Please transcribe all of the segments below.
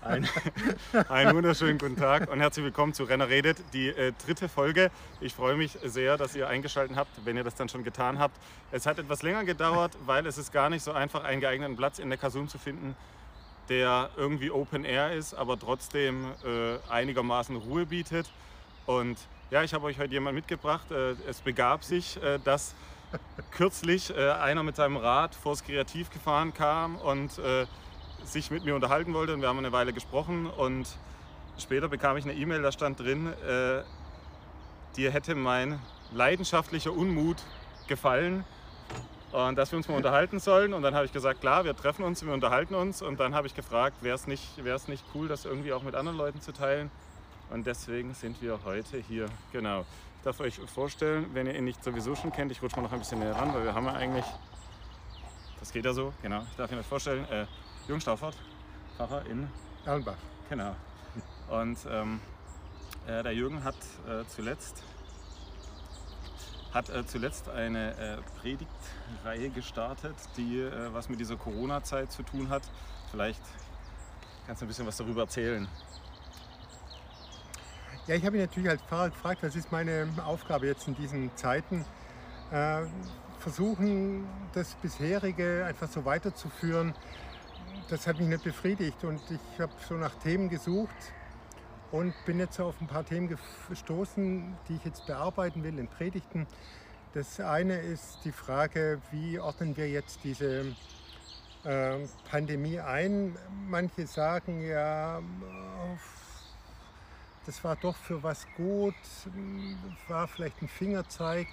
Ein, einen wunderschönen guten Tag und herzlich willkommen zu Renner redet, die äh, dritte Folge. Ich freue mich sehr, dass ihr eingeschaltet habt, wenn ihr das dann schon getan habt. Es hat etwas länger gedauert, weil es ist gar nicht so einfach, einen geeigneten Platz in der Kasum zu finden, der irgendwie Open Air ist, aber trotzdem äh, einigermaßen Ruhe bietet. Und ja, ich habe euch heute jemand mitgebracht. Äh, es begab sich, äh, dass kürzlich äh, einer mit seinem Rad vors Kreativ gefahren kam und äh, sich mit mir unterhalten wollte und wir haben eine Weile gesprochen und später bekam ich eine E-Mail, da stand drin, äh, dir hätte mein leidenschaftlicher Unmut gefallen und dass wir uns mal unterhalten sollen. Und dann habe ich gesagt, klar, wir treffen uns, wir unterhalten uns. Und dann habe ich gefragt, wäre es nicht, nicht cool, das irgendwie auch mit anderen Leuten zu teilen? Und deswegen sind wir heute hier, genau. Ich darf euch vorstellen, wenn ihr ihn nicht sowieso schon kennt, ich rutsche mal noch ein bisschen näher ran, weil wir haben ja eigentlich, das geht ja so, genau, ich darf ihn euch vorstellen, äh, Jürgen Stauffert, Pfarrer in Erlenbach. Genau. Und ähm, äh, der Jürgen hat äh, zuletzt hat äh, zuletzt eine äh, Predigtreihe gestartet, die äh, was mit dieser Corona-Zeit zu tun hat. Vielleicht kannst du ein bisschen was darüber erzählen. Ja, ich habe ihn natürlich als Pfarrer gefragt, was ist meine Aufgabe jetzt in diesen Zeiten? Äh, versuchen, das bisherige einfach so weiterzuführen, das hat mich nicht befriedigt und ich habe so nach Themen gesucht und bin jetzt auf ein paar Themen gestoßen, die ich jetzt bearbeiten will in Predigten. Das eine ist die Frage, wie ordnen wir jetzt diese äh, Pandemie ein? Manche sagen ja, das war doch für was gut, war vielleicht ein Fingerzeig.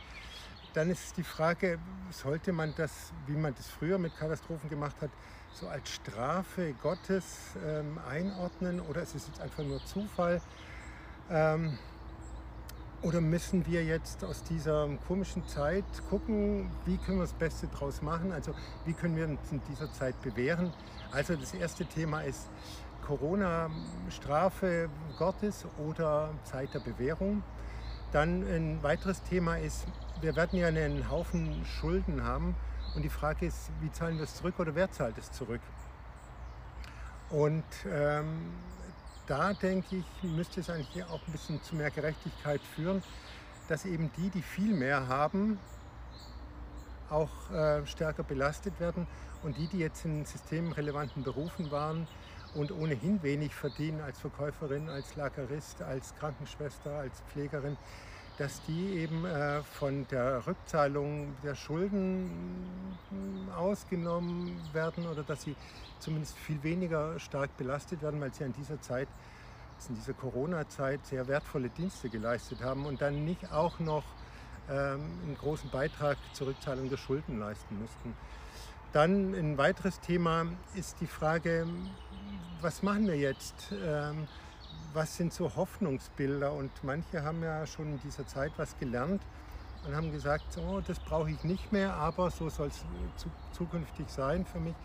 Dann ist die Frage, sollte man das, wie man das früher mit Katastrophen gemacht hat, so als Strafe Gottes ähm, einordnen oder ist es jetzt einfach nur Zufall? Ähm, oder müssen wir jetzt aus dieser komischen Zeit gucken, wie können wir das Beste draus machen? Also wie können wir uns in dieser Zeit bewähren? Also das erste Thema ist Corona, Strafe Gottes oder Zeit der Bewährung. Dann ein weiteres Thema ist, wir werden ja einen Haufen Schulden haben und die Frage ist, wie zahlen wir es zurück oder wer zahlt es zurück? Und ähm, da denke ich, müsste es eigentlich auch ein bisschen zu mehr Gerechtigkeit führen, dass eben die, die viel mehr haben, auch äh, stärker belastet werden und die, die jetzt in systemrelevanten Berufen waren und ohnehin wenig verdienen als Verkäuferin, als Lagerist, als Krankenschwester, als Pflegerin, dass die eben äh, von der Rückzahlung der Schulden ausgenommen werden oder dass sie zumindest viel weniger stark belastet werden, weil sie in dieser Zeit, in dieser Corona-Zeit sehr wertvolle Dienste geleistet haben und dann nicht auch noch ähm, einen großen Beitrag zur Rückzahlung der Schulden leisten mussten. Dann ein weiteres Thema ist die Frage, was machen wir jetzt? Ähm, was sind so Hoffnungsbilder? Und manche haben ja schon in dieser Zeit was gelernt und haben gesagt, oh, das brauche ich nicht mehr, aber so soll es zukünftig sein für mich.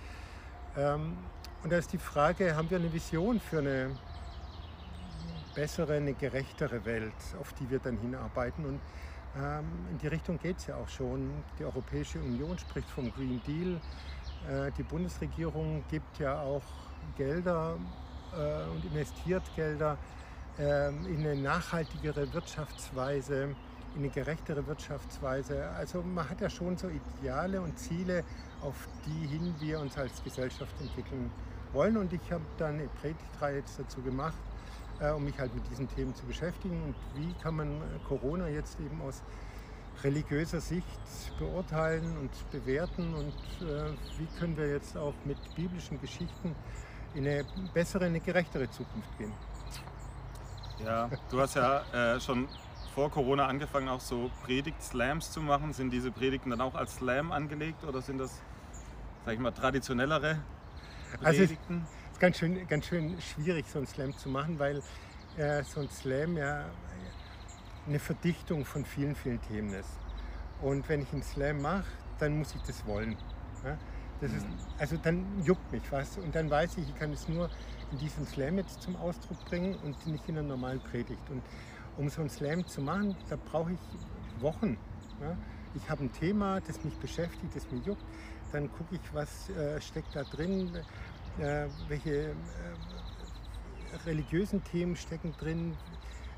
Ähm, und da ist die Frage, haben wir eine Vision für eine bessere, eine gerechtere Welt, auf die wir dann hinarbeiten? Und ähm, in die Richtung geht es ja auch schon. Die Europäische Union spricht vom Green Deal. Äh, die Bundesregierung gibt ja auch Gelder und investiert Gelder ähm, in eine nachhaltigere Wirtschaftsweise, in eine gerechtere Wirtschaftsweise. Also man hat ja schon so Ideale und Ziele, auf die hin wir uns als Gesellschaft entwickeln wollen. Und ich habe dann eine Predigtreihe jetzt dazu gemacht, äh, um mich halt mit diesen Themen zu beschäftigen. Und wie kann man äh, Corona jetzt eben aus religiöser Sicht beurteilen und bewerten und äh, wie können wir jetzt auch mit biblischen Geschichten in eine bessere, eine gerechtere Zukunft gehen. Ja, du hast ja äh, schon vor Corona angefangen, auch so Predigt-Slams zu machen. Sind diese Predigten dann auch als Slam angelegt oder sind das, sag ich mal, traditionellere Predigten? Also es ist ganz schön, ganz schön schwierig, so ein Slam zu machen, weil äh, so ein Slam ja eine Verdichtung von vielen, vielen Themen ist. Und wenn ich einen Slam mache, dann muss ich das wollen. Ja? Das ist, also dann juckt mich was und dann weiß ich, ich kann es nur in diesem Slam jetzt zum Ausdruck bringen und nicht in einer normalen Predigt. Und um so einen Slam zu machen, da brauche ich Wochen. Ja? Ich habe ein Thema, das mich beschäftigt, das mich juckt. Dann gucke ich, was äh, steckt da drin, äh, welche äh, religiösen Themen stecken drin.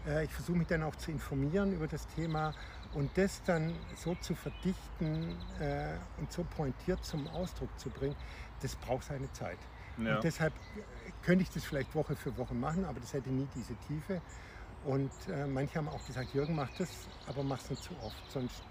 Äh, ich versuche mich dann auch zu informieren über das Thema und das dann so zu verdichten äh, und so pointiert zum Ausdruck zu bringen, das braucht seine Zeit. Ja. Und deshalb könnte ich das vielleicht Woche für Woche machen, aber das hätte nie diese Tiefe. Und äh, manche haben auch gesagt, Jürgen, mach das, aber mach es nicht zu oft, sonst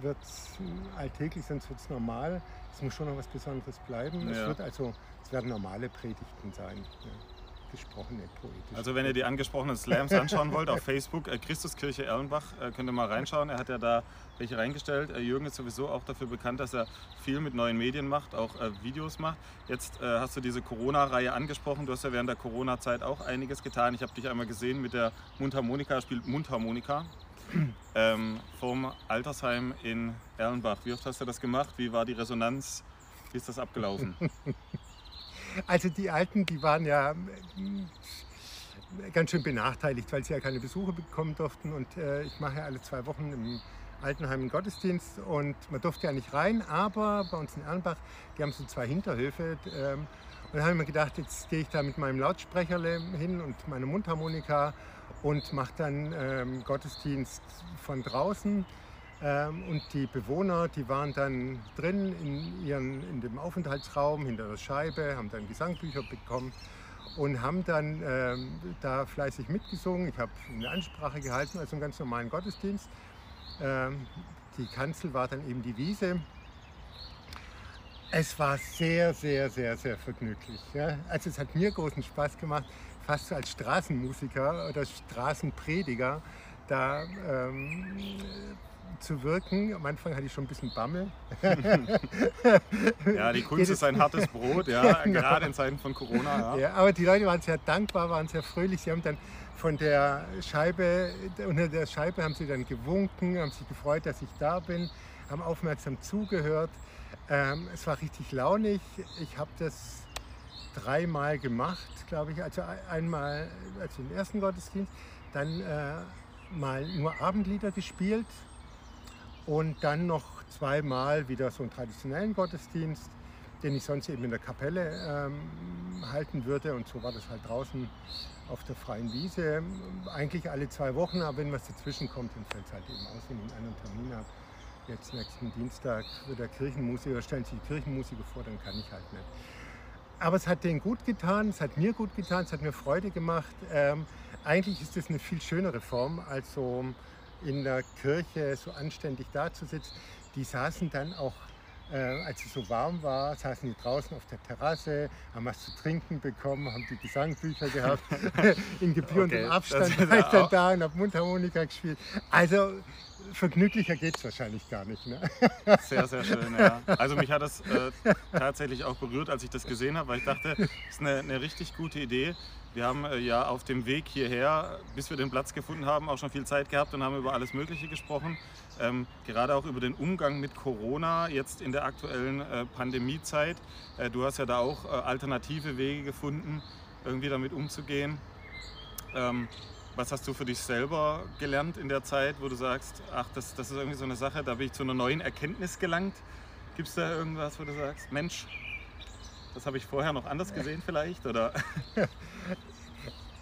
wird es alltäglich, sonst wird es normal. Es muss schon noch was Besonderes bleiben. Ja. Es, wird also, es werden normale Predigten sein. Ja gesprochene poetisch. Also wenn ihr die angesprochenen Slams anschauen wollt auf Facebook, äh, Christuskirche Erlenbach, äh, könnt ihr mal reinschauen. Er hat ja da welche reingestellt. Äh, Jürgen ist sowieso auch dafür bekannt, dass er viel mit neuen Medien macht, auch äh, Videos macht. Jetzt äh, hast du diese Corona-Reihe angesprochen. Du hast ja während der Corona-Zeit auch einiges getan. Ich habe dich einmal gesehen mit der Mundharmonika, spielt Mundharmonika. Ähm, vom Altersheim in Erlenbach. Wie oft hast du das gemacht? Wie war die Resonanz? Wie ist das abgelaufen? Also die Alten, die waren ja äh, ganz schön benachteiligt, weil sie ja keine Besuche bekommen durften. Und äh, ich mache ja alle zwei Wochen im Altenheim einen Gottesdienst und man durfte ja nicht rein, aber bei uns in Ernbach, die haben so zwei Hinterhöfe. Ähm, und dann habe ich mir gedacht, jetzt gehe ich da mit meinem Lautsprecher hin und meiner Mundharmonika und mache dann ähm, Gottesdienst von draußen. Ähm, und die Bewohner, die waren dann drin in, ihren, in dem Aufenthaltsraum hinter der Scheibe, haben dann Gesangbücher bekommen und haben dann ähm, da fleißig mitgesungen. Ich habe eine Ansprache gehalten, also einen ganz normalen Gottesdienst. Ähm, die Kanzel war dann eben die Wiese. Es war sehr, sehr, sehr, sehr vergnüglich. Ja? Also es hat mir großen Spaß gemacht, fast so als Straßenmusiker oder Straßenprediger da ähm, zu wirken. Am Anfang hatte ich schon ein bisschen Bammel. ja, die Kunst ist ein hartes Brot, ja, genau. gerade in Zeiten von Corona. Ja. ja. aber die Leute waren sehr dankbar, waren sehr fröhlich. Sie haben dann von der Scheibe, unter der Scheibe haben sie dann gewunken, haben sich gefreut, dass ich da bin, haben aufmerksam zugehört. Ähm, es war richtig launig. Ich habe das dreimal gemacht, glaube ich. Also einmal also im ersten Gottesdienst, dann äh, mal nur Abendlieder gespielt, und dann noch zweimal wieder so einen traditionellen Gottesdienst, den ich sonst eben in der Kapelle ähm, halten würde. Und so war das halt draußen auf der freien Wiese. Eigentlich alle zwei Wochen, aber wenn was dazwischen kommt, dann fällt es halt eben aus, wenn ich einen anderen Termin habe. Jetzt nächsten Dienstag wird der Kirchenmusiker, stellen sich die Kirchenmusiker vor, dann kann ich halt nicht. Aber es hat denen gut getan, es hat mir gut getan, es hat mir Freude gemacht. Ähm, eigentlich ist das eine viel schönere Form als so in der Kirche so anständig dazusitzen. Die saßen dann auch, äh, als es so warm war, saßen die draußen auf der Terrasse, haben was zu trinken bekommen, haben die Gesangbücher gehabt, in gebührendem okay, Abstand war ich dann da und habe Mundharmonika gespielt. Also vergnüglicher geht es wahrscheinlich gar nicht. Ne? Sehr, sehr schön, ja. Also mich hat das äh, tatsächlich auch berührt, als ich das gesehen habe, weil ich dachte, das ist eine, eine richtig gute Idee. Wir haben äh, ja auf dem Weg hierher, bis wir den Platz gefunden haben, auch schon viel Zeit gehabt und haben über alles Mögliche gesprochen. Ähm, gerade auch über den Umgang mit Corona jetzt in der aktuellen äh, Pandemiezeit. Äh, du hast ja da auch äh, alternative Wege gefunden, irgendwie damit umzugehen. Ähm, was hast du für dich selber gelernt in der Zeit, wo du sagst, ach, das, das ist irgendwie so eine Sache, da bin ich zu einer neuen Erkenntnis gelangt? Gibt es da irgendwas, wo du sagst, Mensch, das habe ich vorher noch anders gesehen vielleicht? Oder?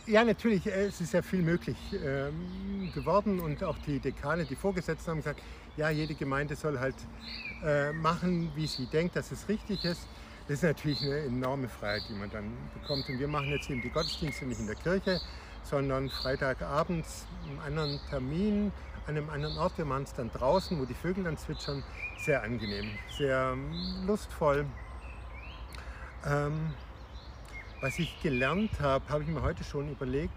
Ja, natürlich, äh, es ist ja viel möglich ähm, geworden und auch die Dekane, die Vorgesetzten haben gesagt, ja, jede Gemeinde soll halt äh, machen, wie sie denkt, dass es richtig ist. Das ist natürlich eine enorme Freiheit, die man dann bekommt. Und wir machen jetzt eben die Gottesdienste nicht in der Kirche, sondern Freitagabends einen anderen Termin, an einem anderen Ort. Wir machen es dann draußen, wo die Vögel dann zwitschern. Sehr angenehm, sehr lustvoll. Ähm, was ich gelernt habe, habe ich mir heute schon überlegt.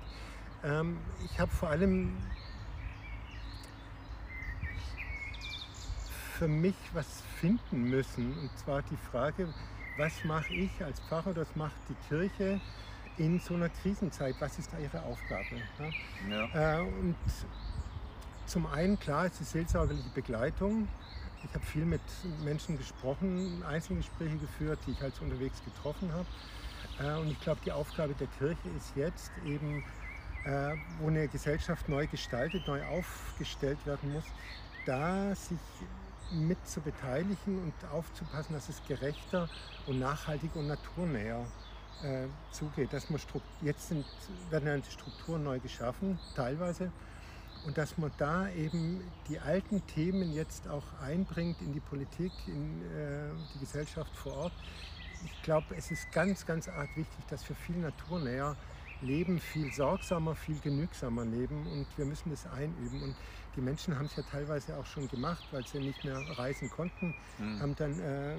Ähm, ich habe vor allem für mich was finden müssen. Und zwar die Frage, was mache ich als Pfarrer, das macht die Kirche in so einer Krisenzeit? Was ist da ihre Aufgabe? Ja? Äh, und zum einen, klar, ist die seelsorgerliche Begleitung. Ich habe viel mit Menschen gesprochen, Einzelgespräche geführt, die ich halt unterwegs getroffen habe. Äh, und ich glaube, die Aufgabe der Kirche ist jetzt eben, äh, wo eine Gesellschaft neu gestaltet, neu aufgestellt werden muss, da sich mit zu beteiligen und aufzupassen, dass es gerechter und nachhaltiger und naturnäher äh, zugeht. Dass man jetzt sind, werden ja Strukturen neu geschaffen, teilweise, und dass man da eben die alten Themen jetzt auch einbringt in die Politik, in äh, die Gesellschaft vor Ort. Ich glaube, es ist ganz, ganz arg wichtig, dass wir viel naturnäher leben, viel sorgsamer, viel genügsamer leben und wir müssen das einüben. Und die Menschen haben es ja teilweise auch schon gemacht, weil sie nicht mehr reisen konnten, mhm. haben dann äh,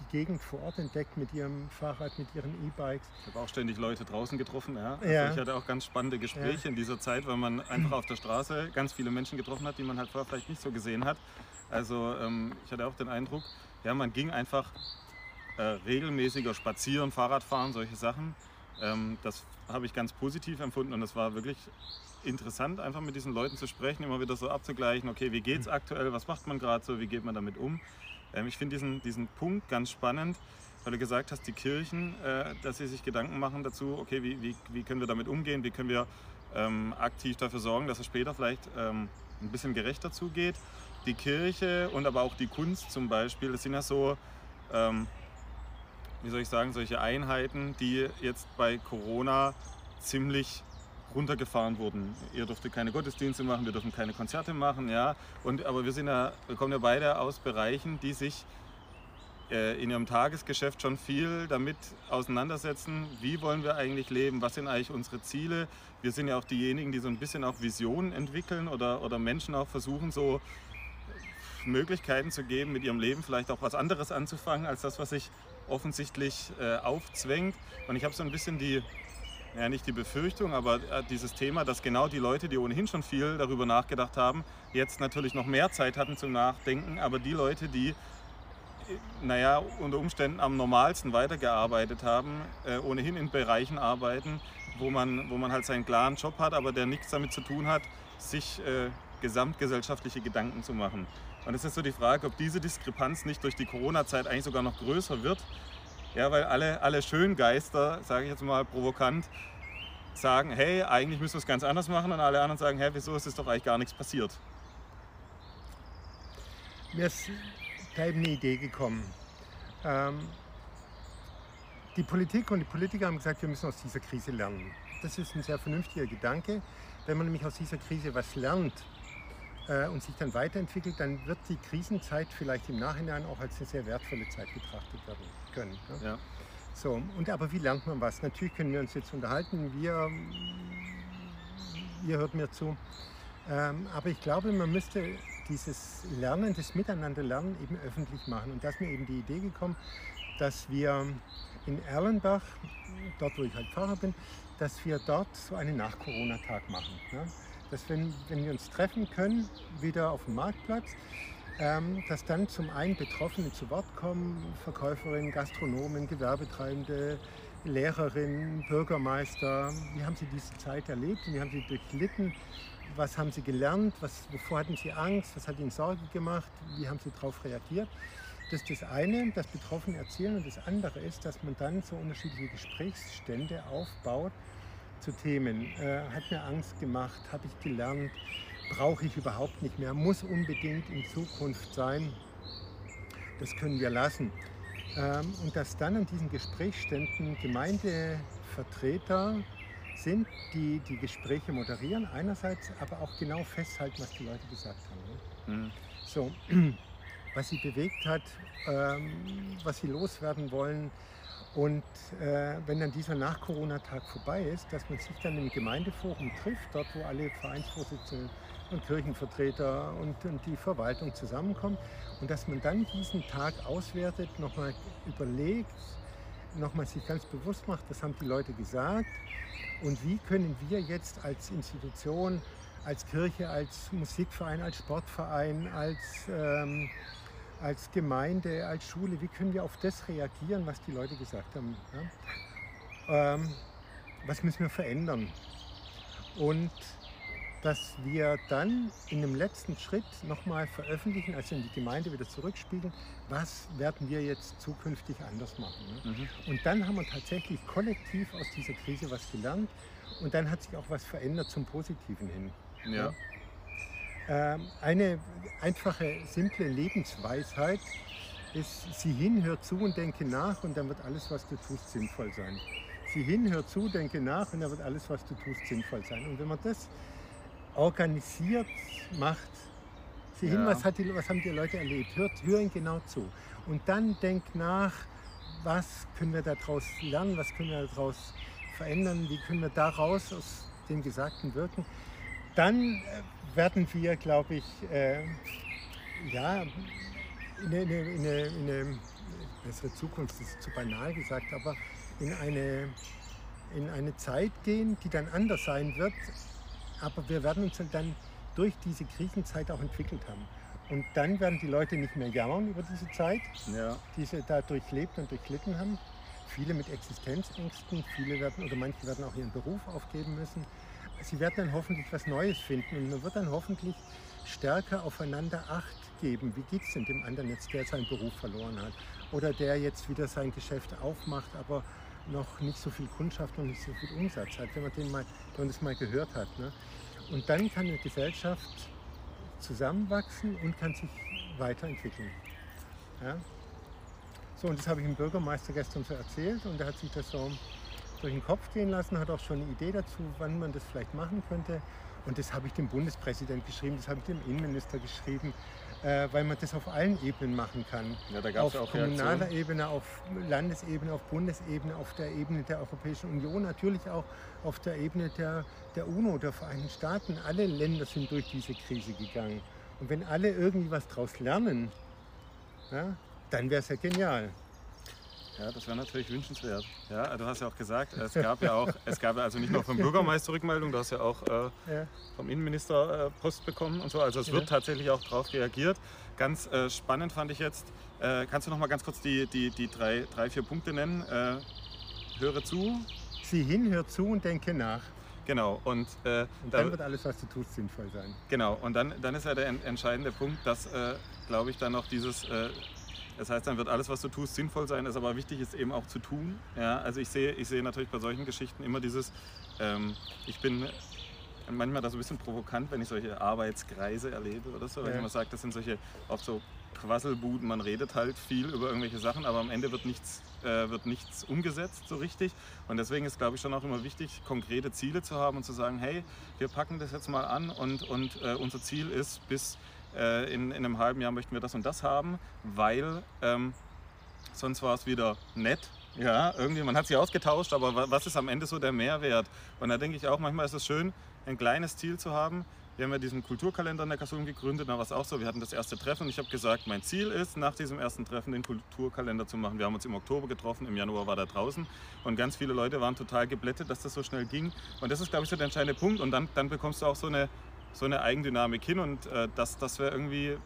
die Gegend vor Ort entdeckt mit ihrem Fahrrad, mit ihren E-Bikes. Ich habe auch ständig Leute draußen getroffen. Ja. Also ja. Ich hatte auch ganz spannende Gespräche ja. in dieser Zeit, weil man einfach auf der Straße ganz viele Menschen getroffen hat, die man halt vorher vielleicht nicht so gesehen hat. Also ähm, ich hatte auch den Eindruck, ja, man ging einfach äh, regelmäßiger spazieren, Fahrradfahren, solche Sachen. Ähm, das habe ich ganz positiv empfunden und es war wirklich interessant, einfach mit diesen Leuten zu sprechen, immer wieder so abzugleichen, okay, wie geht es aktuell, was macht man gerade so, wie geht man damit um. Ähm, ich finde diesen, diesen Punkt ganz spannend, weil du gesagt hast, die Kirchen, äh, dass sie sich Gedanken machen dazu, okay, wie, wie, wie können wir damit umgehen, wie können wir ähm, aktiv dafür sorgen, dass es später vielleicht ähm, ein bisschen gerechter zugeht. Die Kirche und aber auch die Kunst zum Beispiel, das sind ja so, ähm, wie soll ich sagen, solche Einheiten, die jetzt bei Corona ziemlich runtergefahren wurden. Ihr dürft keine Gottesdienste machen, wir dürfen keine Konzerte machen, ja. Und, aber wir, sind ja, wir kommen ja beide aus Bereichen, die sich äh, in ihrem Tagesgeschäft schon viel damit auseinandersetzen, wie wollen wir eigentlich leben, was sind eigentlich unsere Ziele. Wir sind ja auch diejenigen, die so ein bisschen auch Visionen entwickeln oder, oder Menschen auch versuchen, so Möglichkeiten zu geben, mit ihrem Leben vielleicht auch was anderes anzufangen, als das, was sich offensichtlich äh, aufzwängt. Und ich habe so ein bisschen die, ja nicht die Befürchtung, aber äh, dieses Thema, dass genau die Leute, die ohnehin schon viel darüber nachgedacht haben, jetzt natürlich noch mehr Zeit hatten zum Nachdenken, aber die Leute, die naja, unter Umständen am normalsten weitergearbeitet haben, äh, ohnehin in Bereichen arbeiten, wo man, wo man halt seinen klaren Job hat, aber der nichts damit zu tun hat, sich äh, gesamtgesellschaftliche Gedanken zu machen. Und es ist so die Frage, ob diese Diskrepanz nicht durch die Corona-Zeit eigentlich sogar noch größer wird. Ja, weil alle, alle Schöngeister, sage ich jetzt mal provokant, sagen, hey, eigentlich müssen wir es ganz anders machen und alle anderen sagen, hey, wieso ist es doch eigentlich gar nichts passiert. Mir ist da eben eine Idee gekommen. Ähm, die Politik und die Politiker haben gesagt, wir müssen aus dieser Krise lernen. Das ist ein sehr vernünftiger Gedanke. Wenn man nämlich aus dieser Krise was lernt, äh, und sich dann weiterentwickelt, dann wird die Krisenzeit vielleicht im Nachhinein auch als eine sehr wertvolle Zeit betrachtet werden können. Ne? Ja. So, und aber wie lernt man was? Natürlich können wir uns jetzt unterhalten, wir, ihr hört mir zu. Ähm, aber ich glaube, man müsste dieses Lernen, das Miteinanderlernen eben öffentlich machen. Und da ist mir eben die Idee gekommen, dass wir in Erlenbach, dort wo ich halt Pfarrer bin, dass wir dort so einen Nach-Corona-Tag machen. Ne? dass wenn, wenn wir uns treffen können, wieder auf dem Marktplatz, ähm, dass dann zum einen Betroffene zu Wort kommen, Verkäuferinnen, Gastronomen, Gewerbetreibende, Lehrerinnen, Bürgermeister. Wie haben sie diese Zeit erlebt wie haben sie durchlitten? Was haben sie gelernt? Was, wovor hatten sie Angst? Was hat ihnen Sorge gemacht? Wie haben sie darauf reagiert? Das ist das eine, das Betroffene erzählen. Und das andere ist, dass man dann so unterschiedliche Gesprächsstände aufbaut, zu Themen. Äh, hat mir Angst gemacht, habe ich gelernt, brauche ich überhaupt nicht mehr, muss unbedingt in Zukunft sein. Das können wir lassen. Ähm, und dass dann an diesen Gesprächsständen Gemeindevertreter sind, die die Gespräche moderieren, einerseits, aber auch genau festhalten, was die Leute gesagt haben. Ne? Mhm. So, was sie bewegt hat, ähm, was sie loswerden wollen, und äh, wenn dann dieser Nach-Corona-Tag vorbei ist, dass man sich dann im Gemeindeforum trifft, dort wo alle Vereinsvorsitzenden und Kirchenvertreter und, und, die Verwaltung zusammenkommen und dass man dann diesen Tag auswertet, nochmal überlegt, nochmal sich ganz bewusst macht, was haben die Leute gesagt und wie können wir jetzt als Institution, als Kirche, als Musikverein, als Sportverein, als ähm, als Gemeinde, als Schule, wie können wir auf das reagieren, was die Leute gesagt haben? Ja? Ähm, was müssen wir verändern? Und dass wir dann in dem letzten Schritt nochmal veröffentlichen, also in die Gemeinde wieder zurückspiegeln, was werden wir jetzt zukünftig anders machen. Ne? Mhm. Und dann haben wir tatsächlich kollektiv aus dieser Krise was gelernt und dann hat sich auch was verändert zum Positiven hin. Ja. ja? Ähm, eine einfache, simple Lebensweisheit, ist, sieh hin, hör zu und denke nach und dann wird alles, was du tust, sinnvoll sein. Sieh hin, hör zu, denke nach und dann wird alles, was du tust, sinnvoll sein. Und wenn man das organisiert macht, sieh hin, Ja. was, hat die, was haben die Leute erlebt, hör, hör ihnen genau zu. Und dann denk nach, was können wir daraus lernen, was können wir daraus verändern, wie können wir daraus aus dem Gesagten wirken. Dann äh, werden wir, glaube ich, äh, ja, in eine, in, eine, in, eine, in eine bessere Zukunft, das ist zu banal gesagt, aber in eine, in eine Zeit gehen, die dann anders sein wird. Aber wir werden uns dann durch diese Krisenzeit auch entwickelt haben. Und dann werden die Leute nicht mehr jammern über diese Zeit, Ja. die sie da durchlebt und durchlitten haben. Viele mit Existenzängsten, viele werden oder manche werden auch ihren Beruf aufgeben müssen. Sie werden dann hoffentlich was Neues finden und man wird dann hoffentlich stärker aufeinander Acht geben. Wie geht es denn dem anderen jetzt, der seinen Beruf verloren hat oder der jetzt wieder sein Geschäft aufmacht, aber noch nicht so viel Kundschaft und nicht so viel Umsatz hat, wenn man, den mal, wenn man das mal gehört hat. Ne? Und dann kann eine Gesellschaft zusammenwachsen und kann sich weiterentwickeln. Ja? So, und das habe ich dem Bürgermeister gestern so erzählt und er hat sich das so durch den Kopf gehen lassen, hat auch schon eine Idee dazu, wann man das vielleicht machen könnte. Und das habe ich dem Bundespräsident geschrieben, das habe ich dem Innenminister geschrieben, äh, weil man das auf allen Ebenen machen kann. Ja, da gab's auf auch kommunaler Reaktionen. Ebene, auf Landesebene, auf Bundesebene, auf der Ebene der Europäischen Union, natürlich auch auf der Ebene der, der UNO, der Vereinten Staaten. Alle Länder sind durch diese Krise gegangen. Und wenn alle irgendwie was daraus lernen, ja, dann wäre es ja genial. Ja, das wäre natürlich wünschenswert. Ja, du hast ja auch gesagt, es gab ja auch, es gab also nicht nur vom Bürgermeister Rückmeldung, du hast ja auch äh, Ja. vom Innenminister äh, Post bekommen und so. Also es Ja. wird tatsächlich auch darauf reagiert. Ganz äh, spannend fand ich jetzt. Äh, kannst du noch mal ganz kurz die, die, die drei, drei, vier Punkte nennen? Äh, höre zu. Sieh hin, hör zu und denke nach. Genau. Und, äh, Und da- dann wird alles, was du tust, sinnvoll sein. Genau, und dann, dann ist ja der en- entscheidende Punkt, dass, äh, glaube ich, dann noch dieses, äh, das heißt, dann wird alles, was du tust, sinnvoll sein, ist aber wichtig ist eben auch zu tun. Ja, also ich sehe, ich sehe natürlich bei solchen Geschichten immer dieses, ähm, ich bin manchmal da so ein bisschen provokant, wenn ich solche Arbeitskreise erlebe oder so, wenn Ja. ich sage, das sind solche oft so Quasselbuden, man redet halt viel über irgendwelche Sachen, aber am Ende wird nichts, äh, wird nichts umgesetzt so richtig. Und deswegen ist, glaube ich, schon auch immer wichtig, konkrete Ziele zu haben und zu sagen, hey, wir packen das jetzt mal an und, und äh, unser Ziel ist, bis äh, in, in einem halben Jahr möchten wir das und das haben, weil ähm, sonst war es wieder nett. Ja, irgendwie, man hat sich ausgetauscht, aber wa- was ist am Ende so der Mehrwert? Und da denke ich auch, manchmal ist es schön, ein kleines Ziel zu haben. Wir haben ja diesen Kulturkalender in der Kasum gegründet, da war es auch so, wir hatten das erste Treffen und ich habe gesagt, mein Ziel ist, nach diesem ersten Treffen den Kulturkalender zu machen. Wir haben uns im Oktober getroffen, im Januar war der draußen und ganz viele Leute waren total geblättet, dass das so schnell ging. Und das ist, glaube ich, so der entscheidende Punkt und dann, dann bekommst du auch so eine, so eine Eigendynamik hin und äh, das, das wäre irgendwie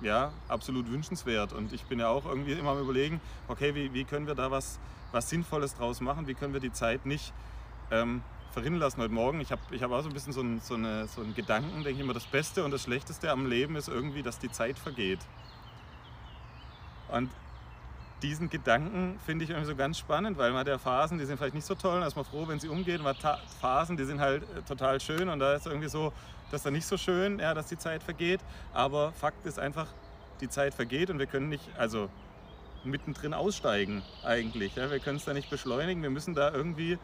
ja, absolut wünschenswert. Und ich bin ja auch irgendwie immer am überlegen, okay, wie, wie können wir da was, was Sinnvolles draus machen? Wie können wir die Zeit nicht ähm, verrinnen lassen heute Morgen? Ich habe ich hab auch so ein bisschen so, ein, so, eine, so einen Gedanken, denke ich immer, das Beste und das Schlechteste am Leben ist irgendwie, dass die Zeit vergeht. Und diesen Gedanken finde ich irgendwie so ganz spannend, weil man hat ja Phasen, die sind vielleicht nicht so toll, da ist man froh, wenn sie umgehen. Man hat Phasen, die sind halt äh, total schön und da ist irgendwie so, das ist dann nicht so schön, ja, dass die Zeit vergeht. Aber Fakt ist einfach, die Zeit vergeht und wir können nicht, also mittendrin aussteigen eigentlich. Ja. Wir können es da nicht beschleunigen, wir müssen da irgendwie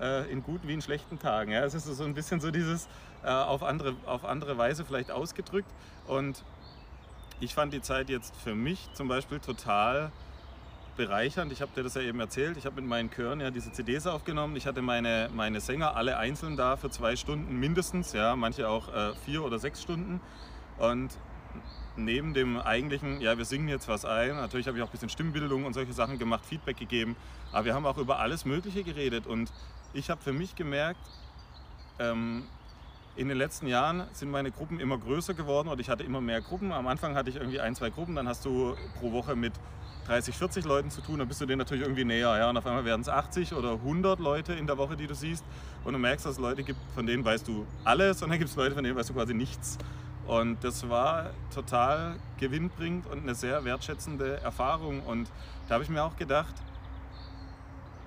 äh, in guten wie in schlechten Tagen. Ja. Es ist so ein bisschen so dieses äh, auf, andere, auf andere Weise vielleicht ausgedrückt und ich fand die Zeit jetzt für mich zum Beispiel total bereichernd. Ich habe dir das ja eben erzählt. Ich habe mit meinen Chören ja diese CDs aufgenommen. Ich hatte meine, meine Sänger alle einzeln da für zwei Stunden mindestens, ja, manche auch äh, vier oder sechs Stunden. Und neben dem eigentlichen, ja, wir singen jetzt was ein, natürlich habe ich auch ein bisschen Stimmbildung und solche Sachen gemacht, Feedback gegeben, aber wir haben auch über alles Mögliche geredet. Und ich habe für mich gemerkt, ähm, in den letzten Jahren sind meine Gruppen immer größer geworden und ich hatte immer mehr Gruppen. Am Anfang hatte ich irgendwie ein, zwei Gruppen, dann hast du pro Woche mit 30, 40 Leuten zu tun, dann bist du denen natürlich irgendwie näher. Ja? Und auf einmal werden es 80 oder 100 Leute in der Woche, die du siehst. Und du merkst, dass es Leute gibt, von denen weißt du alles und dann gibt es Leute, von denen weißt du quasi nichts. Und das war total gewinnbringend und eine sehr wertschätzende Erfahrung. Und da habe ich mir auch gedacht,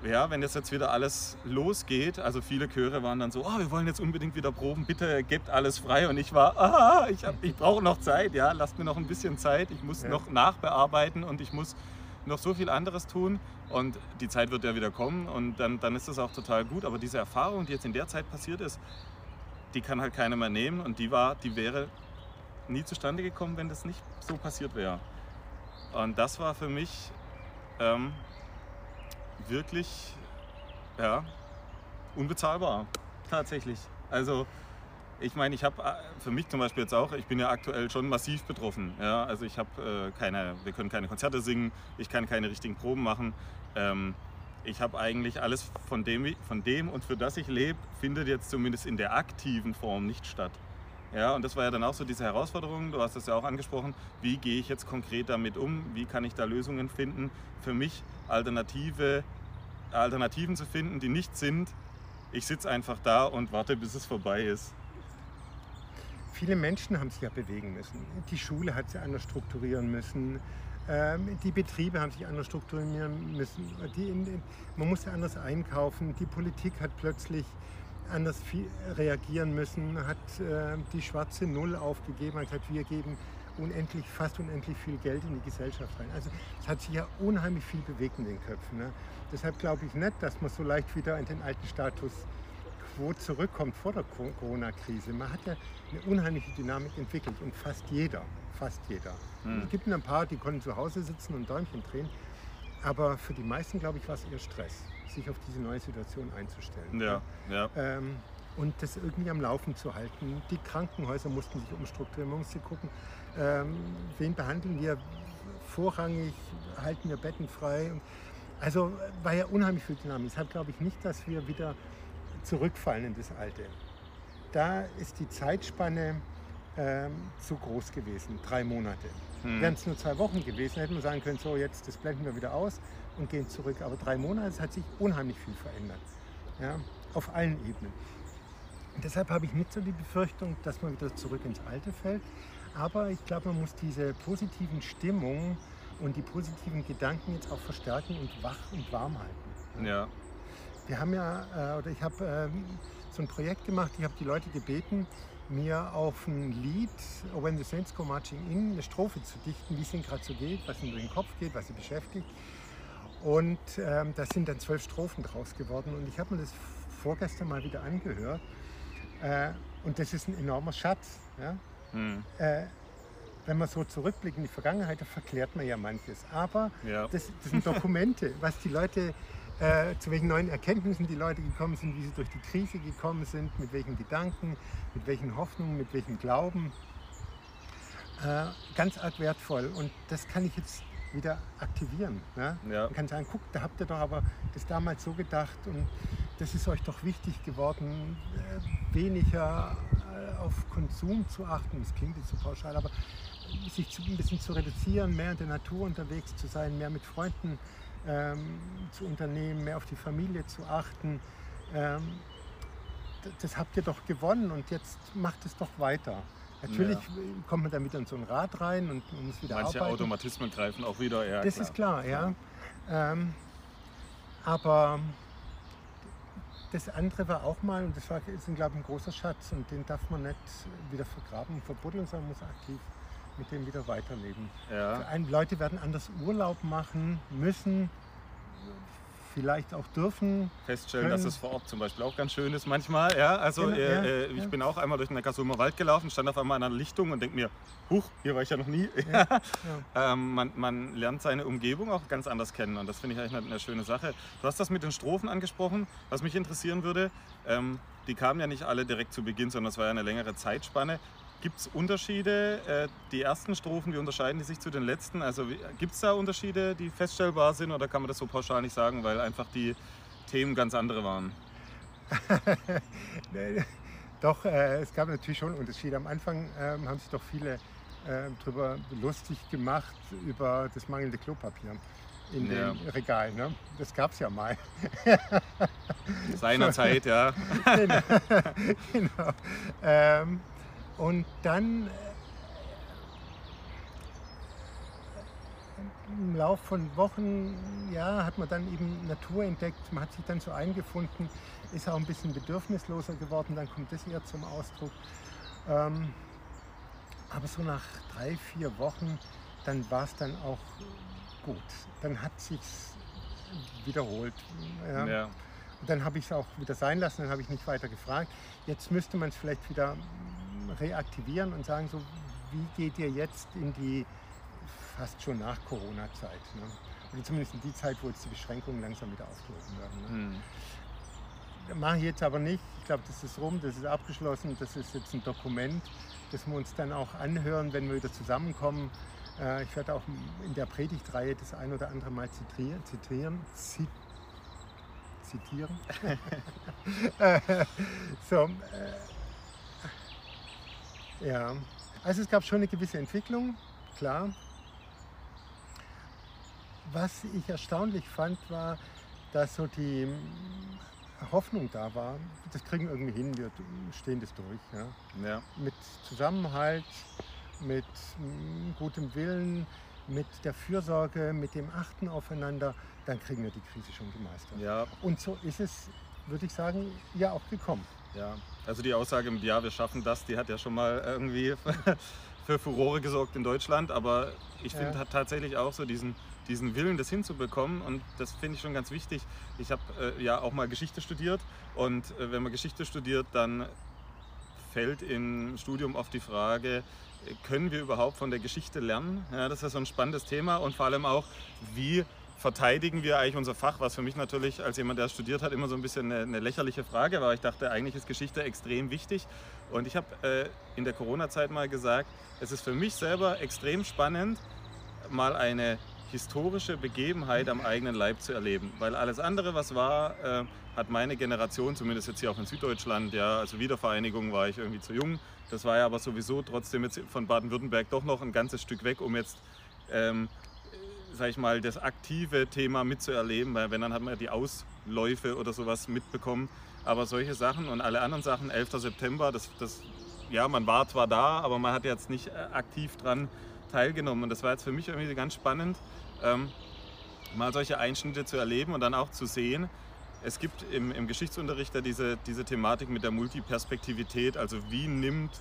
ja, wenn das jetzt wieder alles losgeht, also viele Chöre waren dann so, oh, wir wollen jetzt unbedingt wieder proben, bitte gebt alles frei. Und ich war, ah, ich, ich brauche noch Zeit, ja, lasst mir noch ein bisschen Zeit, ich muss ja. noch nachbearbeiten und ich muss noch so viel anderes tun und die Zeit wird ja wieder kommen und dann, dann ist das auch total gut. Aber diese Erfahrung, die jetzt in der Zeit passiert ist, die kann halt keiner mehr nehmen und die, war, die wäre nie zustande gekommen, wenn das nicht so passiert wäre. Und das war für mich ähm, wirklich ja, unbezahlbar, tatsächlich. Also ich meine, ich habe äh, für mich zum Beispiel jetzt auch, ich bin ja aktuell schon massiv betroffen. Ja? Also ich habe äh, keine, wir können keine Konzerte singen, ich kann keine richtigen Proben machen. Ähm, ich habe eigentlich alles von dem, von dem und für das ich lebe, findet jetzt zumindest in der aktiven Form nicht statt. Ja, und das war ja dann auch so diese Herausforderung, du hast es ja auch angesprochen, wie gehe ich jetzt konkret damit um, wie kann ich da Lösungen finden, für mich Alternative, Alternativen zu finden, die nicht sind, ich sitze einfach da und warte, bis es vorbei ist. Viele Menschen haben sich ja bewegen müssen. Die Schule hat sich anders strukturieren müssen. Ähm, die Betriebe haben sich anders strukturieren müssen. Die, man musste anders einkaufen. Die Politik hat plötzlich anders reagieren müssen, hat äh, die schwarze Null aufgegeben, hat gesagt, wir geben unendlich, fast unendlich viel Geld in die Gesellschaft rein. Also es hat sich ja unheimlich viel bewegt in den Köpfen. Ne? Deshalb glaube ich nicht, dass man so leicht wieder in den alten Status quo zurückkommt vor der Corona-Krise. Man hat ja eine unheimliche Dynamik entwickelt und fast jeder, fast jeder. Hm. Es gibt ein paar, die konnten zu Hause sitzen und Däumchen drehen, aber für die meisten, glaube ich, war es eher Stress sich auf diese neue Situation einzustellen. Ja, ja. Ähm, und das irgendwie am Laufen zu halten. Die Krankenhäuser mussten sich umstrukturieren. Man musste gucken, ähm, wen behandeln wir vorrangig, halten wir Betten frei. Also war ja unheimlich viel Dynamik. Deshalb glaube ich nicht, dass wir wieder zurückfallen in das Alte. Da ist die Zeitspanne ähm, zu groß gewesen, drei Monate. Hm. Wären es nur zwei Wochen gewesen, hätten wir sagen können, so jetzt, das blenden wir wieder aus und gehen zurück. Aber drei Monate hat sich unheimlich viel verändert. Ja, auf allen Ebenen. Deshalb habe ich nicht so die Befürchtung, dass man wieder zurück ins Alte fällt. Aber ich glaube, man muss diese positiven Stimmungen und die positiven Gedanken jetzt auch verstärken und wach und warm halten. Ja. Wir haben ja, äh, oder ich habe ähm, so ein Projekt gemacht, ich habe die Leute gebeten, mir auf ein Lied, oh, When the Saints Go Marching In, eine Strophe zu dichten, wie es ihnen gerade so geht, was ihnen durch den Kopf geht, was sie beschäftigt. Und ähm, da sind dann zwölf Strophen draus geworden. Und ich habe mir das vorgestern mal wieder angehört. Äh, und das ist ein enormer Schatz. Ja? Hm. Äh, wenn man so zurückblickt in die Vergangenheit, da verklärt man ja manches. Aber ja. Das, das, sind Dokumente, was die Leute, äh, zu welchen neuen Erkenntnissen die Leute gekommen sind, wie sie durch die Krise gekommen sind, mit welchen Gedanken, mit welchen Hoffnungen, mit welchem Glauben. Äh, ganz arg wertvoll. Und das kann ich jetzt wieder aktivieren. Ne? Ja. Man kann sagen, guck, da habt ihr doch aber das damals so gedacht und das ist euch doch wichtig geworden, äh, weniger äh, auf Konsum zu achten. Das klingt jetzt so pauschal, aber sich zu, ein bisschen zu reduzieren, mehr in der Natur unterwegs zu sein, mehr mit Freunden ähm, zu unternehmen, mehr auf die Familie zu achten. Ähm, das habt ihr doch gewonnen und jetzt macht es doch weiter. Natürlich ja. kommt man dann wieder in so ein Rad rein und man muss wieder Manche arbeiten. Automatismen greifen auch wieder, ja. Das klar. ist klar, ja. Ähm, aber das andere war auch mal, und das war, ist, glaube ich, ein großer Schatz und den darf man nicht wieder vergraben und verbuddeln, sondern muss aktiv mit dem wieder weiterleben. Ja. Ein, Leute werden anders Urlaub machen müssen, vielleicht auch dürfen. Feststellen, können. dass es vor Ort zum Beispiel auch ganz schön ist manchmal. Ja, also genau, äh, ja, äh, ich ja. bin auch einmal durch den Neckarsulmer Wald gelaufen, stand auf einmal an einer Lichtung und denke mir, huch, hier war ich ja noch nie. Ähm, man, man, lernt seine Umgebung auch ganz anders kennen und das finde ich eigentlich eine, eine, schöne Sache. Du hast das mit den Strophen angesprochen, was mich interessieren würde. Ähm, die kamen ja nicht alle direkt zu Beginn, sondern es war ja eine längere Zeitspanne. Gibt es Unterschiede? Äh, die ersten Strophen, wie unterscheiden die sich zu den letzten? Also gibt es da Unterschiede, die feststellbar sind oder kann man das so pauschal nicht sagen, weil einfach die Themen ganz andere waren? Doch, äh, es gab natürlich schon Unterschiede. Am Anfang äh, haben sich doch viele äh, darüber lustig gemacht, über das mangelnde Klopapier in ja. den Regalen. Ne? Das gab es ja mal. Seinerzeit, ja. genau. genau. Ähm, und dann im Laufe von Wochen ja, hat man dann eben Natur entdeckt, man hat sich dann so eingefunden, ist auch ein bisschen bedürfnisloser geworden, dann kommt das eher zum Ausdruck. Ähm, aber so nach drei, vier Wochen, dann war es dann auch gut. Dann hat sich wiederholt. Ja. ja. Und dann habe ich es auch wieder sein lassen, dann habe ich nicht weiter gefragt. Jetzt müsste man es vielleicht wieder reaktivieren und sagen, so, wie geht ihr jetzt in die fast schon nach Corona-Zeit? Ne? Oder zumindest in die Zeit, wo jetzt die Beschränkungen langsam wieder aufgehoben werden. Ne? Hm. Mache ich jetzt aber nicht. Ich glaube, das ist rum, das ist abgeschlossen, das ist jetzt ein Dokument, das wir uns dann auch anhören, wenn wir wieder zusammenkommen. Äh, ich werde auch in der Predigtreihe das ein oder andere Mal zitieren. zitieren zitieren. so, äh, ja, also es gab schon eine gewisse Entwicklung, klar. Was ich erstaunlich fand, war, dass so die Hoffnung da war, das kriegen wir irgendwie hin, wir stehen das durch. Ja. ja. Mit Zusammenhalt, mit gutem Willen, mit der Fürsorge, mit dem Achten aufeinander, dann kriegen wir die Krise schon gemeistert. Ja. Und so ist es, würde ich sagen, ja auch gekommen. Ja, also die Aussage, ja, wir schaffen das, die hat ja schon mal irgendwie für Furore gesorgt in Deutschland, aber ich finde, ja. hat tatsächlich auch so diesen, diesen Willen, das hinzubekommen und das finde ich schon ganz wichtig. Ich habe äh, ja auch mal Geschichte studiert und äh, wenn man Geschichte studiert, dann fällt im Studium oft die Frage, können wir überhaupt von der Geschichte lernen? Ja, das ist so ein spannendes Thema und vor allem auch, wie verteidigen wir eigentlich unser Fach, was für mich natürlich als jemand, der studiert hat, immer so ein bisschen eine, eine lächerliche Frage war. Ich dachte, eigentlich ist Geschichte extrem wichtig. Und ich habe äh, in der Corona-Zeit mal gesagt, es ist für mich selber extrem spannend, mal eine historische Begebenheit am eigenen Leib zu erleben. Weil alles andere, was war, äh, hat meine Generation, zumindest jetzt hier auch in Süddeutschland, ja, also Wiedervereinigung war ich irgendwie zu jung. Das war ja aber sowieso trotzdem jetzt von Baden-Württemberg doch noch ein ganzes Stück weg, um jetzt, ähm, sag ich mal, das aktive Thema mitzuerleben, weil wenn dann hat man ja die Ausläufe oder sowas mitbekommen. Aber solche Sachen und alle anderen Sachen, 11. September, das, das, ja, man war zwar da, aber man hat jetzt nicht äh, aktiv dran teilgenommen. Und das war jetzt für mich irgendwie ganz spannend, ähm, mal solche Einschnitte zu erleben und dann auch zu sehen, es gibt im, im Geschichtsunterricht ja diese, diese Thematik mit der Multiperspektivität, also wie nimmt,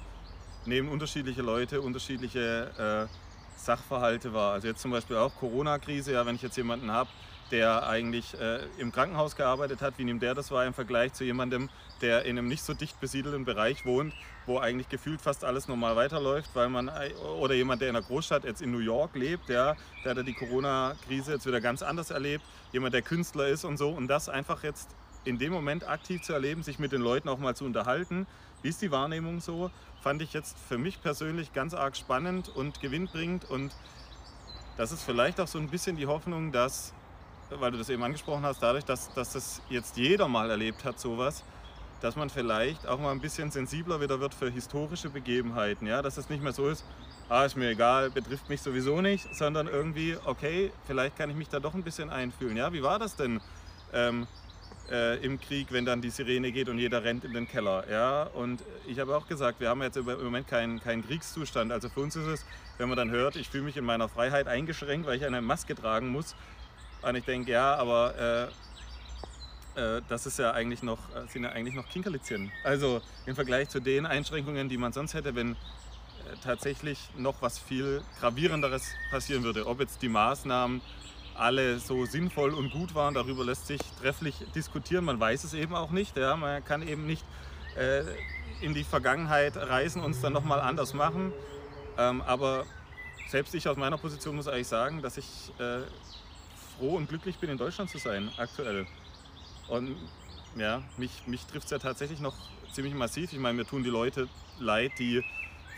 nehmen unterschiedliche Leute unterschiedliche äh, Sachverhalte wahr. Also jetzt zum Beispiel auch Corona-Krise, ja, wenn ich jetzt jemanden habe, der eigentlich äh, im Krankenhaus gearbeitet hat, wie nimmt der das wahr im Vergleich zu jemandem, der in einem nicht so dicht besiedelten Bereich wohnt, wo eigentlich gefühlt fast alles normal weiterläuft, weil man oder jemand, der in einer Großstadt jetzt in New York lebt, ja, der hat die Corona-Krise jetzt wieder ganz anders erlebt, jemand, der Künstler ist und so. Und das einfach jetzt in dem Moment aktiv zu erleben, sich mit den Leuten auch mal zu unterhalten, wie ist die Wahrnehmung so, fand ich jetzt für mich persönlich ganz arg spannend und gewinnbringend und das ist vielleicht auch so ein bisschen die Hoffnung, dass, weil du das eben angesprochen hast, dadurch, dass, dass das jetzt jeder mal erlebt hat, sowas, dass man vielleicht auch mal ein bisschen sensibler wieder wird für historische Begebenheiten. Ja? Dass es nicht mehr so ist, ah, ist mir egal, betrifft mich sowieso nicht, sondern irgendwie, okay, vielleicht kann ich mich da doch ein bisschen einfühlen. Ja? Wie war das denn ähm, äh, im Krieg, wenn dann die Sirene geht und jeder rennt in den Keller? Ja? Und ich habe auch gesagt, wir haben jetzt im Moment keinen, keinen Kriegszustand. Also für uns ist es, wenn man dann hört, ich fühle mich in meiner Freiheit eingeschränkt, weil ich eine Maske tragen muss. Und ich denke, ja, aber... Äh, äh, das ist ja eigentlich noch, äh, sind ja eigentlich noch Kinkerlitzchen. Also im Vergleich zu den Einschränkungen, die man sonst hätte, wenn äh, tatsächlich noch was viel gravierenderes passieren würde. Ob jetzt die Maßnahmen alle so sinnvoll und gut waren, darüber lässt sich trefflich diskutieren. Man weiß es eben auch nicht. Ja? Man kann eben nicht äh, in die Vergangenheit reisen und es dann nochmal anders machen. Ähm, aber selbst ich aus meiner Position muss eigentlich sagen, dass ich äh, froh und glücklich bin, in Deutschland zu sein, aktuell. Und ja, mich, mich trifft es ja tatsächlich noch ziemlich massiv. Ich meine, mir tun die Leute leid, die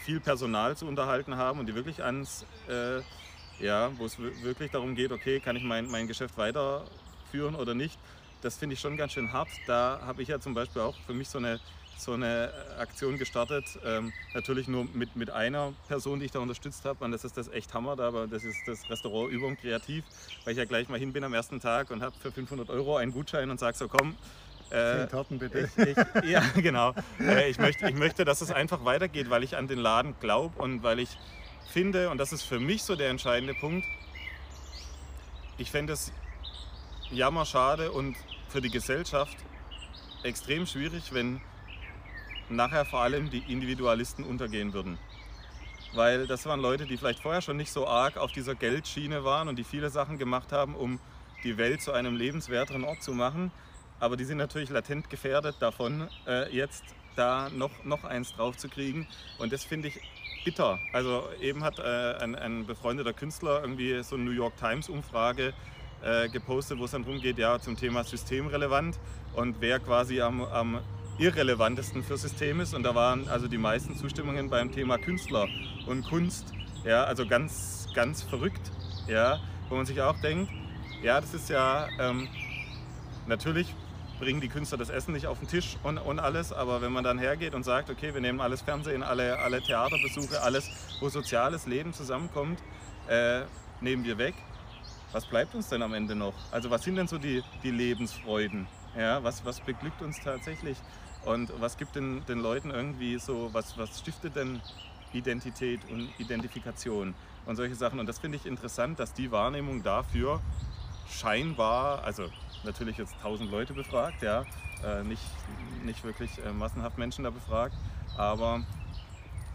viel Personal zu unterhalten haben und die wirklich ans, äh, ja, wo es wirklich darum geht, okay, kann ich mein, mein Geschäft weiterführen oder nicht. Das finde ich schon ganz schön hart. Da habe ich ja zum Beispiel auch für mich so eine so eine Aktion gestartet. Ähm, natürlich nur mit, mit einer Person, die ich da unterstützt habe. Und das ist das echt Hammer da, aber das ist das Restaurant Übung Kreativ, weil ich ja gleich mal hin bin am ersten Tag und habe für 500 Euro einen Gutschein und sage so, komm, äh, Torten bitte. Ich, ich, ja, genau. Äh, ich, möchte, ich möchte, dass es einfach weitergeht, weil ich an den Laden glaube und weil ich finde, und das ist für mich so der entscheidende Punkt, ich fände es jammerschade und für die Gesellschaft extrem schwierig, wenn nachher vor allem die Individualisten untergehen würden. Weil das waren Leute, die vielleicht vorher schon nicht so arg auf dieser Geldschiene waren und die viele Sachen gemacht haben, um die Welt zu einem lebenswerteren Ort zu machen. Aber die sind natürlich latent gefährdet davon, äh, jetzt da noch, noch eins drauf zu kriegen. Und das finde ich bitter. Also eben hat äh, ein, ein, befreundeter Künstler irgendwie so eine New York Times Umfrage äh, gepostet, wo es dann darum geht, ja, zum Thema systemrelevant und wer quasi am, am irrelevantesten für System ist. Und da waren also die meisten Zustimmungen beim Thema Künstler und Kunst. Ja, also ganz, ganz verrückt. Ja, wo man sich auch denkt, ja, das ist ja ähm, natürlich bringen die Künstler das Essen nicht auf den Tisch und, und alles, aber wenn man dann hergeht und sagt, okay, wir nehmen alles Fernsehen, alle, alle Theaterbesuche, alles, wo soziales Leben zusammenkommt, äh, nehmen wir weg, was bleibt uns denn am Ende noch? Also was sind denn so die, die Lebensfreuden? Ja, was, was beglückt uns tatsächlich? Und was gibt den, den Leuten irgendwie so, was, was stiftet denn Identität und Identifikation und solche Sachen? Und das finde ich interessant, dass die Wahrnehmung dafür scheinbar, also natürlich jetzt tausend Leute befragt, ja, äh, nicht, nicht wirklich äh, massenhaft Menschen da befragt, aber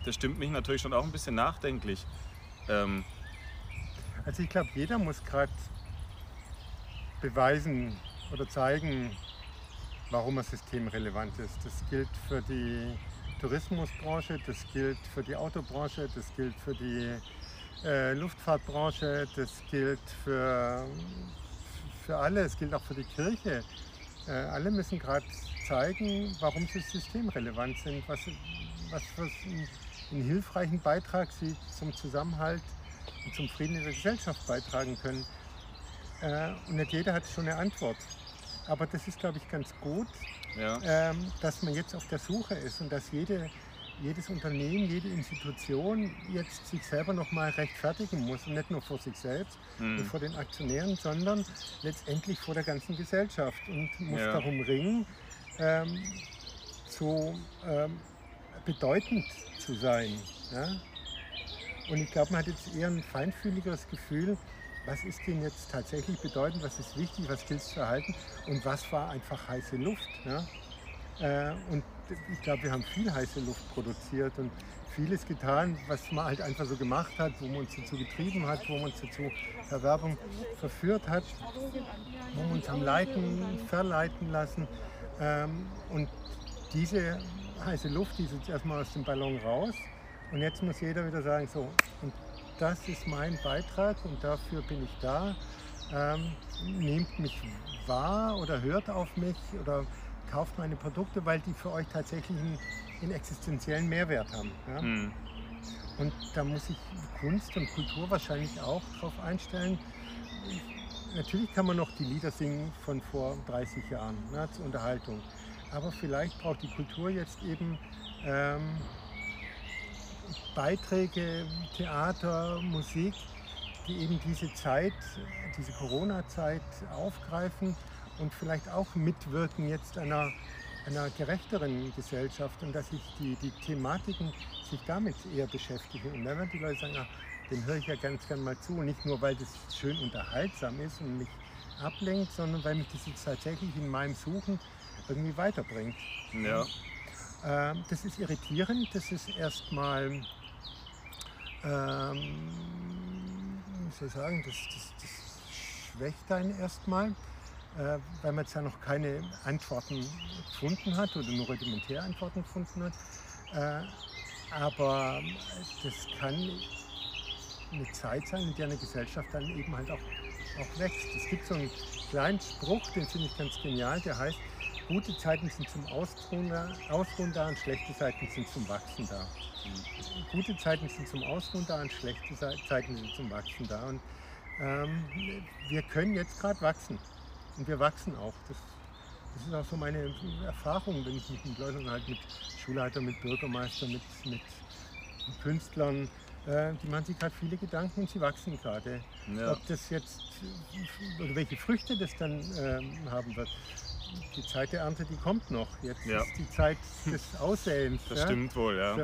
das stimmt mich natürlich schon auch ein bisschen nachdenklich. Ähm, also ich glaube, jeder muss gerade beweisen oder zeigen, warum ein System relevant ist. Das gilt für die Tourismusbranche, das gilt für die Autobranche, das gilt für die äh, Luftfahrtbranche, das gilt für, für alle, es gilt auch für die Kirche. Äh, alle müssen gerade zeigen, warum sie systemrelevant sind, was, was für einen, einen hilfreichen Beitrag sie zum Zusammenhalt und zum Frieden in der Gesellschaft beitragen können. Äh, und nicht jeder hat schon eine Antwort. Aber das ist, glaube ich, ganz gut, ja. ähm, dass man jetzt auf der Suche ist und dass jede jedes Unternehmen, jede Institution jetzt sich selber nochmal rechtfertigen muss. Und nicht nur vor sich selbst mhm. und vor den Aktionären, sondern letztendlich vor der ganzen Gesellschaft und muss ja. darum ringen, ähm, so ähm, bedeutend zu sein. Ja? Und ich glaube, man hat jetzt eher ein feinfühligeres Gefühl, was ist denn jetzt tatsächlich bedeutend, was ist wichtig, was gilt es zu erhalten und was war einfach heiße Luft. Ja? Äh, und ich glaube, wir haben viel heiße Luft produziert und vieles getan, was man halt einfach so gemacht hat, wo man uns dazu getrieben hat, wo man uns dazu Erwerbung verführt hat, wo wir uns haben leiten, verleiten lassen. Ähm, und diese heiße Luft, die ist jetzt erstmal aus dem Ballon raus. Und jetzt muss jeder wieder sagen, so, und das ist mein Beitrag und dafür bin ich da. Ähm, nehmt mich wahr oder hört auf mich oder kauft meine Produkte, weil die für euch tatsächlich einen, einen existenziellen Mehrwert haben. Ja? Mhm. Und da muss ich Kunst und Kultur wahrscheinlich auch darauf einstellen. Natürlich kann man noch die Lieder singen von vor 30 Jahren ne, zur Unterhaltung. Aber vielleicht braucht die Kultur jetzt eben ähm, Beiträge, Theater, Musik, die eben diese Zeit, diese Corona-Zeit aufgreifen und vielleicht auch mitwirken jetzt einer, einer gerechteren Gesellschaft und dass sich die, die Thematiken sich damit eher beschäftigen. Und dann werden die Leute sagen, ach, dem höre ich ja ganz gern mal zu. Und nicht nur, weil das schön unterhaltsam ist und mich ablenkt, sondern weil mich das jetzt tatsächlich in meinem Suchen irgendwie weiterbringt. Ja. Ähm, das ist irritierend, das ist erstmal, ähm, wie soll ich sagen, das, das, das schwächt einen erstmal. Äh, weil man jetzt ja noch keine Antworten gefunden hat oder nur rudimentäre Antworten gefunden hat. Äh, aber das kann eine Zeit sein, in der eine Gesellschaft dann eben halt auch, auch wächst. Es gibt so einen kleinen Spruch, den finde ich ganz genial, der heißt, gute Zeiten sind zum Ausruhen da, und schlechte Zeiten sind zum Wachsen da. Gute Zeiten sind zum Ausruhen da und schlechte Zeiten sind zum Wachsen da. Und ähm, wir können jetzt gerade wachsen. Und wir wachsen auch. Das, das ist auch so meine Erfahrung, wenn ich mich mit Leuten halt mit Schulleitern, mit Bürgermeistern, mit, mit Künstlern, äh, die machen sich gerade viele Gedanken und sie wachsen gerade. Ja. Ob das jetzt, oder welche Früchte das dann ähm, haben wird. Die Zeit der Ernte, die kommt noch. Jetzt ja. ist die Zeit des Aussäens. Das ja? stimmt wohl, ja. So,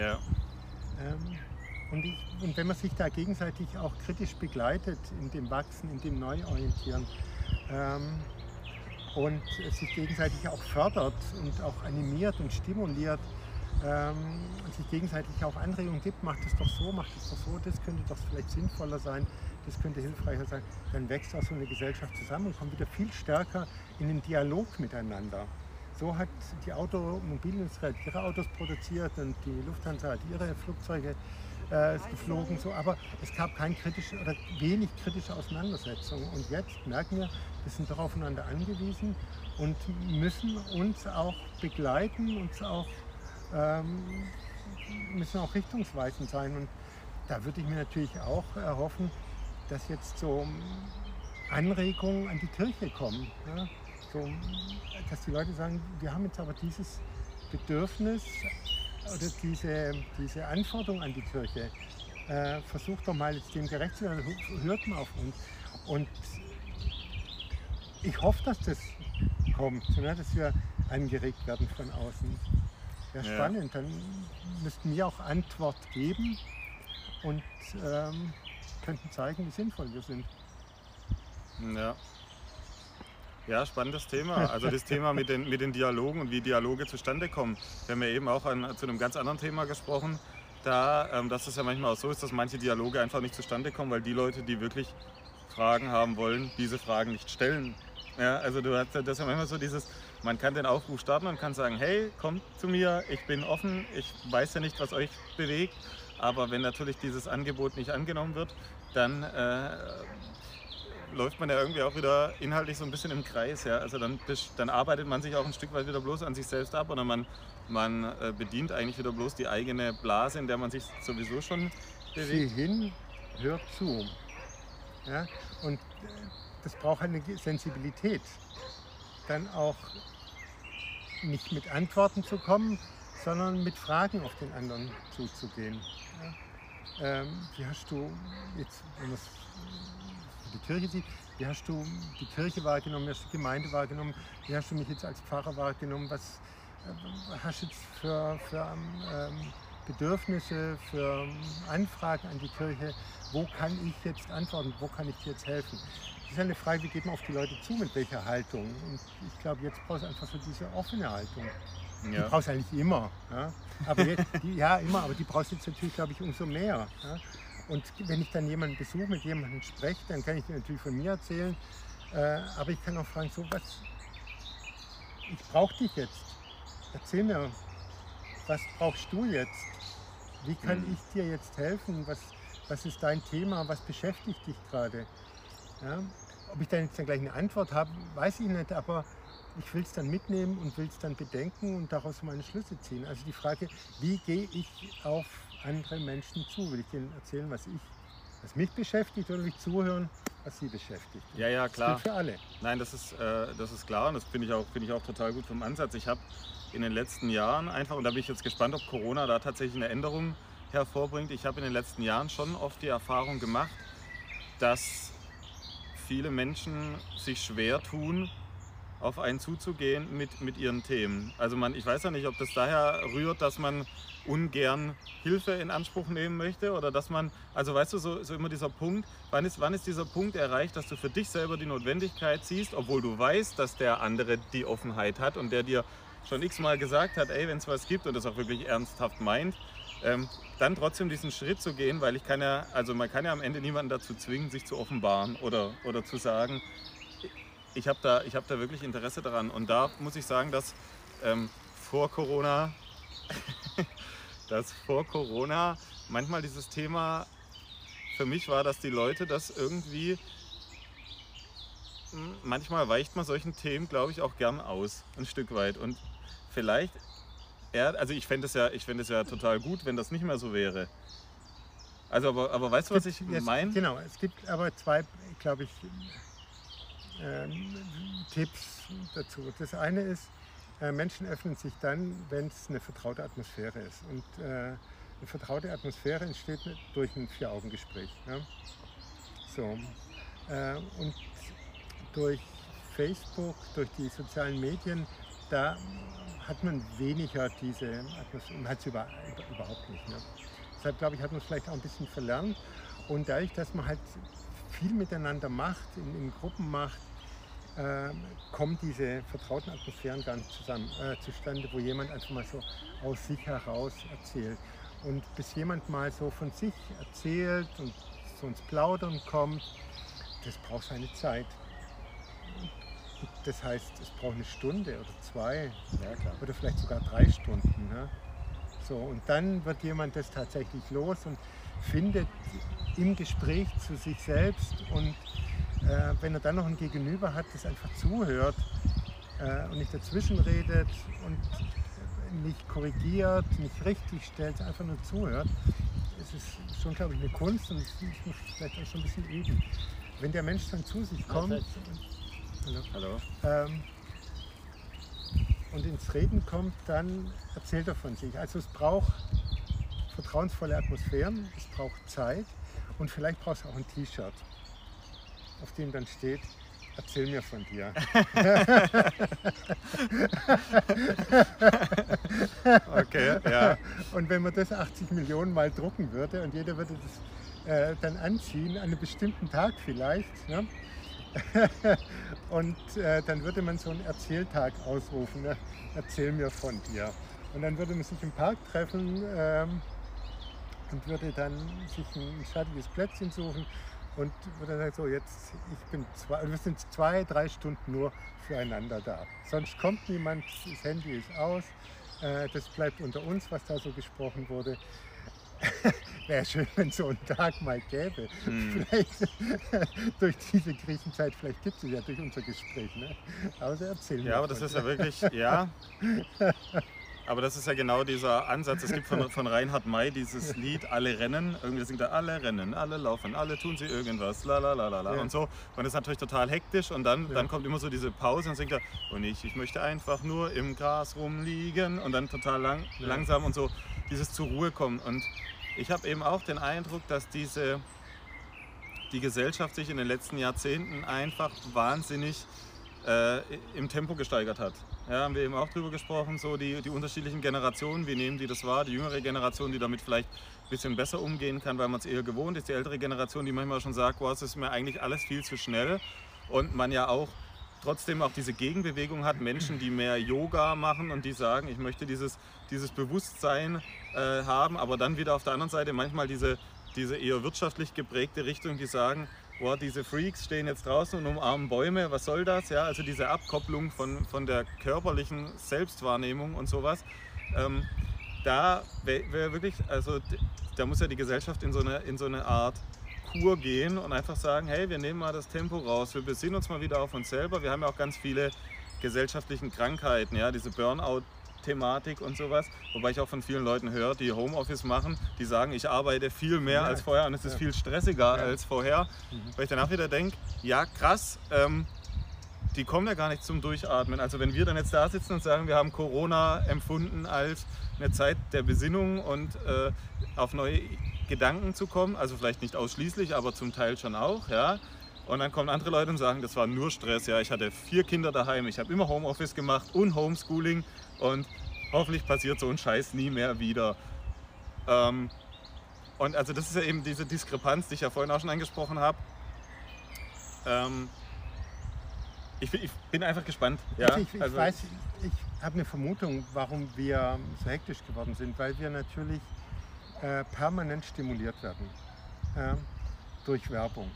ja. Ähm, Und, ich, und wenn man sich da gegenseitig auch kritisch begleitet in dem Wachsen, in dem Neuorientieren und sich gegenseitig auch fördert und auch animiert und stimuliert ähm, und sich gegenseitig auch Anregungen gibt, macht es doch so, macht es doch so, das könnte doch vielleicht sinnvoller sein, das könnte hilfreicher sein, dann wächst auch so eine Gesellschaft zusammen und kommt wieder viel stärker in den Dialog miteinander. So hat die Automobilindustrie ihre Autos produziert und die Lufthansa hat ihre Flugzeuge äh, geflogen. So. Aber es gab keine kritische oder wenig kritische Auseinandersetzung. Und jetzt merken wir, wir sind doch aufeinander angewiesen und müssen uns auch begleiten, uns auch, ähm, müssen auch richtungsweisend sein. Und da würde ich mir natürlich auch erhoffen, dass jetzt so Anregungen an die Kirche kommen. Ja? So, dass die Leute sagen, wir haben jetzt aber dieses Bedürfnis oder diese, diese Anforderung an die Kirche. Äh, versucht doch mal jetzt dem gerecht zu werden, hört mal auf uns. Und ich hoffe, dass das kommt, ne, dass wir angeregt werden von außen. Wäre ja. spannend, dann müssten wir auch Antwort geben und ähm, könnten zeigen, wie sinnvoll wir sind. Ja. Ja, spannendes Thema. Also das Thema mit den, mit den Dialogen und wie Dialoge zustande kommen. Wir haben ja eben auch an, zu einem ganz anderen Thema gesprochen, da, ähm, dass es ja manchmal auch so ist, dass manche Dialoge einfach nicht zustande kommen, weil die Leute, die wirklich Fragen haben wollen, diese Fragen nicht stellen. Ja, also du hast das ist ja manchmal so dieses, man kann den Aufruf starten und kann sagen, hey, kommt zu mir, ich bin offen, ich weiß ja nicht, was euch bewegt, aber wenn natürlich dieses Angebot nicht angenommen wird, dann äh, läuft man ja irgendwie auch wieder inhaltlich so ein bisschen im Kreis. Ja? Also dann, dann arbeitet man sich auch ein Stück weit wieder bloß an sich selbst ab oder man, man äh, bedient eigentlich wieder bloß die eigene Blase, in der man sich sowieso schon bewegt. Sieh hin, hört zu. Ja? Und äh, das braucht eine Sensibilität. Dann auch nicht mit Antworten zu kommen, sondern mit Fragen auf den anderen zuzugehen. Ja? Ähm, wie hast du jetzt, wenn man es die Kirche sieht, wie hast du die Kirche wahrgenommen, wie hast du die Gemeinde wahrgenommen, wie hast du mich jetzt als Pfarrer wahrgenommen, was äh, hast du jetzt für, für ähm, Bedürfnisse, für Anfragen an die Kirche, wo kann ich jetzt antworten, wo kann ich dir jetzt helfen? Das ist eine Frage, wie geht man auf die Leute zu, mit welcher Haltung. Und ich glaube, jetzt brauchst du einfach so diese offene Haltung. Ja. Die brauchst du eigentlich immer. Ja? Aber jetzt, die, ja, immer, aber die brauchst du jetzt natürlich, glaube ich, umso mehr. Ja? Und wenn ich dann jemanden besuche, mit jemandem spreche, dann kann ich dir natürlich von mir erzählen. Äh, aber ich kann auch fragen, so was, ich brauche dich jetzt. Erzähl mir, was brauchst du jetzt? Wie kann mhm. ich dir jetzt helfen? Was, was ist dein Thema? Was beschäftigt dich gerade? Ja? Ob ich dann jetzt dann gleich eine Antwort habe, weiß ich nicht, aber ich will es dann mitnehmen und will es dann bedenken und daraus meine Schlüsse ziehen. Also die Frage, wie gehe ich auf andere Menschen zu? Will ich denen erzählen, was ich, was mich beschäftigt oder will ich zuhören, was sie beschäftigt? Ja, ja, klar. Das gilt für alle. Nein, das ist, äh, das ist klar und das finde ich, auch, find ich auch total gut vom Ansatz. Ich habe in den letzten Jahren einfach, und da bin ich jetzt gespannt, ob Corona da tatsächlich eine Änderung hervorbringt, ich habe in den letzten Jahren schon oft die Erfahrung gemacht, dass viele Menschen sich schwer tun, auf einen zuzugehen mit, mit ihren Themen. Also man, ich weiß ja nicht, ob das daher rührt, dass man ungern Hilfe in Anspruch nehmen möchte oder dass man, also weißt du, so, so immer dieser Punkt, wann ist, wann ist dieser Punkt erreicht, dass du für dich selber die Notwendigkeit siehst, obwohl du weißt, dass der andere die Offenheit hat und der dir schon x-mal gesagt hat, ey, wenn es was gibt und das auch wirklich ernsthaft meint, ähm, dann trotzdem diesen Schritt zu gehen, weil ich kann ja, also man kann ja am Ende niemanden dazu zwingen, sich zu offenbaren oder, oder zu sagen, ich habe da, hab da wirklich Interesse daran. Und da muss ich sagen, dass ähm, vor Corona dass vor Corona manchmal dieses Thema für mich war, dass die Leute das irgendwie, hm, manchmal weicht man solchen Themen, glaube ich, auch gern aus, ein Stück weit. Und vielleicht, eher, also ich fände es ja, ich es ja total gut, wenn das nicht mehr so wäre. Also, aber, aber weißt du, was ich meine? Genau, es gibt aber zwei, glaube ich, Tipps dazu. Das eine ist, äh, Menschen öffnen sich dann, wenn es eine vertraute Atmosphäre ist. Und äh, eine vertraute Atmosphäre entsteht durch ein Vier-Augen-Gespräch. So. Äh, und durch Facebook, durch die sozialen Medien, da hat man weniger diese Atmosphäre, man hat sie über, überhaupt nicht. Ne? Deshalb glaube ich, hat man es vielleicht auch ein bisschen verlernt. Und dadurch, dass man halt viel miteinander macht, in, in Gruppen macht, äh, kommen diese vertrauten Atmosphären gar nicht zusammen, äh, zustande, wo jemand einfach mal so aus sich heraus erzählt. Und bis jemand mal so von sich erzählt und so ins Plaudern kommt, das braucht seine Zeit. Das heißt, es braucht eine Stunde oder zwei Ja, oder vielleicht sogar drei Stunden. Ne? So, und dann wird jemand das tatsächlich los und findet im Gespräch zu sich selbst und äh, wenn er dann noch ein Gegenüber hat, das einfach zuhört äh, und nicht dazwischen redet und nicht korrigiert, nicht richtig stellt, einfach nur zuhört, es ist schon, glaube ich, eine Kunst und ich muss vielleicht auch schon ein bisschen üben. Wenn der Mensch dann zu sich kommt und, hallo, Hallo. ähm, und ins Reden kommt, dann erzählt er von sich. Also es braucht vertrauensvolle Atmosphären, es braucht Zeit und vielleicht braucht es auch ein T-Shirt, auf dem dann steht, erzähl mir von dir. Okay, ja. Und wenn man das 80 Millionen Mal drucken würde und jeder würde das äh, dann anziehen, an einem bestimmten Tag vielleicht, ne? und äh, dann würde man so einen Erzähltag ausrufen, ne? erzähl mir von dir. Und dann würde man sich im Park treffen ähm, und würde dann sich ein schattiges Plätzchen suchen und würde sagen, so jetzt, ich bin zwei, wir sind zwei, drei Stunden nur füreinander da. Sonst kommt niemand, das Handy ist aus, äh, das bleibt unter uns, was da so gesprochen wurde. Wäre schön, wenn es so einen Tag mal gäbe. Hm. Vielleicht durch diese Krisenzeit, vielleicht gibt es ja durch unser Gespräch. Ne? Aber erzählen Ja, aber das ist ja wirklich, ja. Aber das ist ja genau dieser Ansatz. Es gibt von, von Reinhard May dieses Lied Alle rennen. Irgendwie singt er Alle rennen, alle laufen, alle tun sie irgendwas, la la la la la Ja. und so. Und das ist natürlich total hektisch und dann, Ja. dann kommt immer so diese Pause und singt er und ich, ich möchte einfach nur im Gras rumliegen und dann total lang, Ja. langsam und so dieses zur Ruhe kommen. Und ich habe eben auch den Eindruck, dass diese die Gesellschaft sich in den letzten Jahrzehnten einfach wahnsinnig äh, im Tempo gesteigert hat. Ja, haben wir eben auch drüber gesprochen, so die, die unterschiedlichen Generationen, wie nehmen die das wahr? Die jüngere Generation, die damit vielleicht ein bisschen besser umgehen kann, weil man es eher gewohnt ist. Die ältere Generation, die manchmal schon sagt, es ist mir eigentlich alles viel zu schnell. Und man ja auch trotzdem auch diese Gegenbewegung hat, Menschen, die mehr Yoga machen und die sagen, ich möchte dieses, dieses Bewusstsein äh, haben, aber dann wieder auf der anderen Seite manchmal diese, diese eher wirtschaftlich geprägte Richtung, die sagen, boah, diese Freaks stehen jetzt draußen und umarmen Bäume, was soll das? Ja, also diese Abkopplung von, von der körperlichen Selbstwahrnehmung und sowas. Ähm, da wäre wär wirklich, also da muss ja die Gesellschaft in so eine, in so eine Art Kur gehen und einfach sagen, hey, wir nehmen mal das Tempo raus, wir besinnen uns mal wieder auf uns selber. Wir haben ja auch ganz viele gesellschaftlichen Krankheiten, ja, diese Burnout-Thematik und sowas. Wobei ich auch von vielen Leuten höre, die Homeoffice machen, die sagen, ich arbeite viel mehr Ja, als vorher und es ist ja. viel stressiger Ja. als vorher. Weil ich danach wieder denke, ja krass, ähm, die kommen ja gar nicht zum Durchatmen. Also wenn wir dann jetzt da sitzen und sagen, wir haben Corona empfunden als eine Zeit der Besinnung und äh, auf neue Gedanken zu kommen, also vielleicht nicht ausschließlich, aber zum Teil schon auch, ja. Und dann kommen andere Leute und sagen, das war nur Stress, ja, ich hatte vier Kinder daheim, ich habe immer Homeoffice gemacht und Homeschooling und hoffentlich passiert so ein Scheiß nie mehr wieder. Ähm, und also das ist ja eben diese Diskrepanz, die ich ja vorhin auch schon angesprochen habe. Ähm, ich, bin- ich bin einfach gespannt. Ja? Also ich, ich also, weiß, ich habe eine Vermutung, warum wir so hektisch geworden sind, weil wir natürlich äh, permanent stimuliert werden äh, durch Werbung.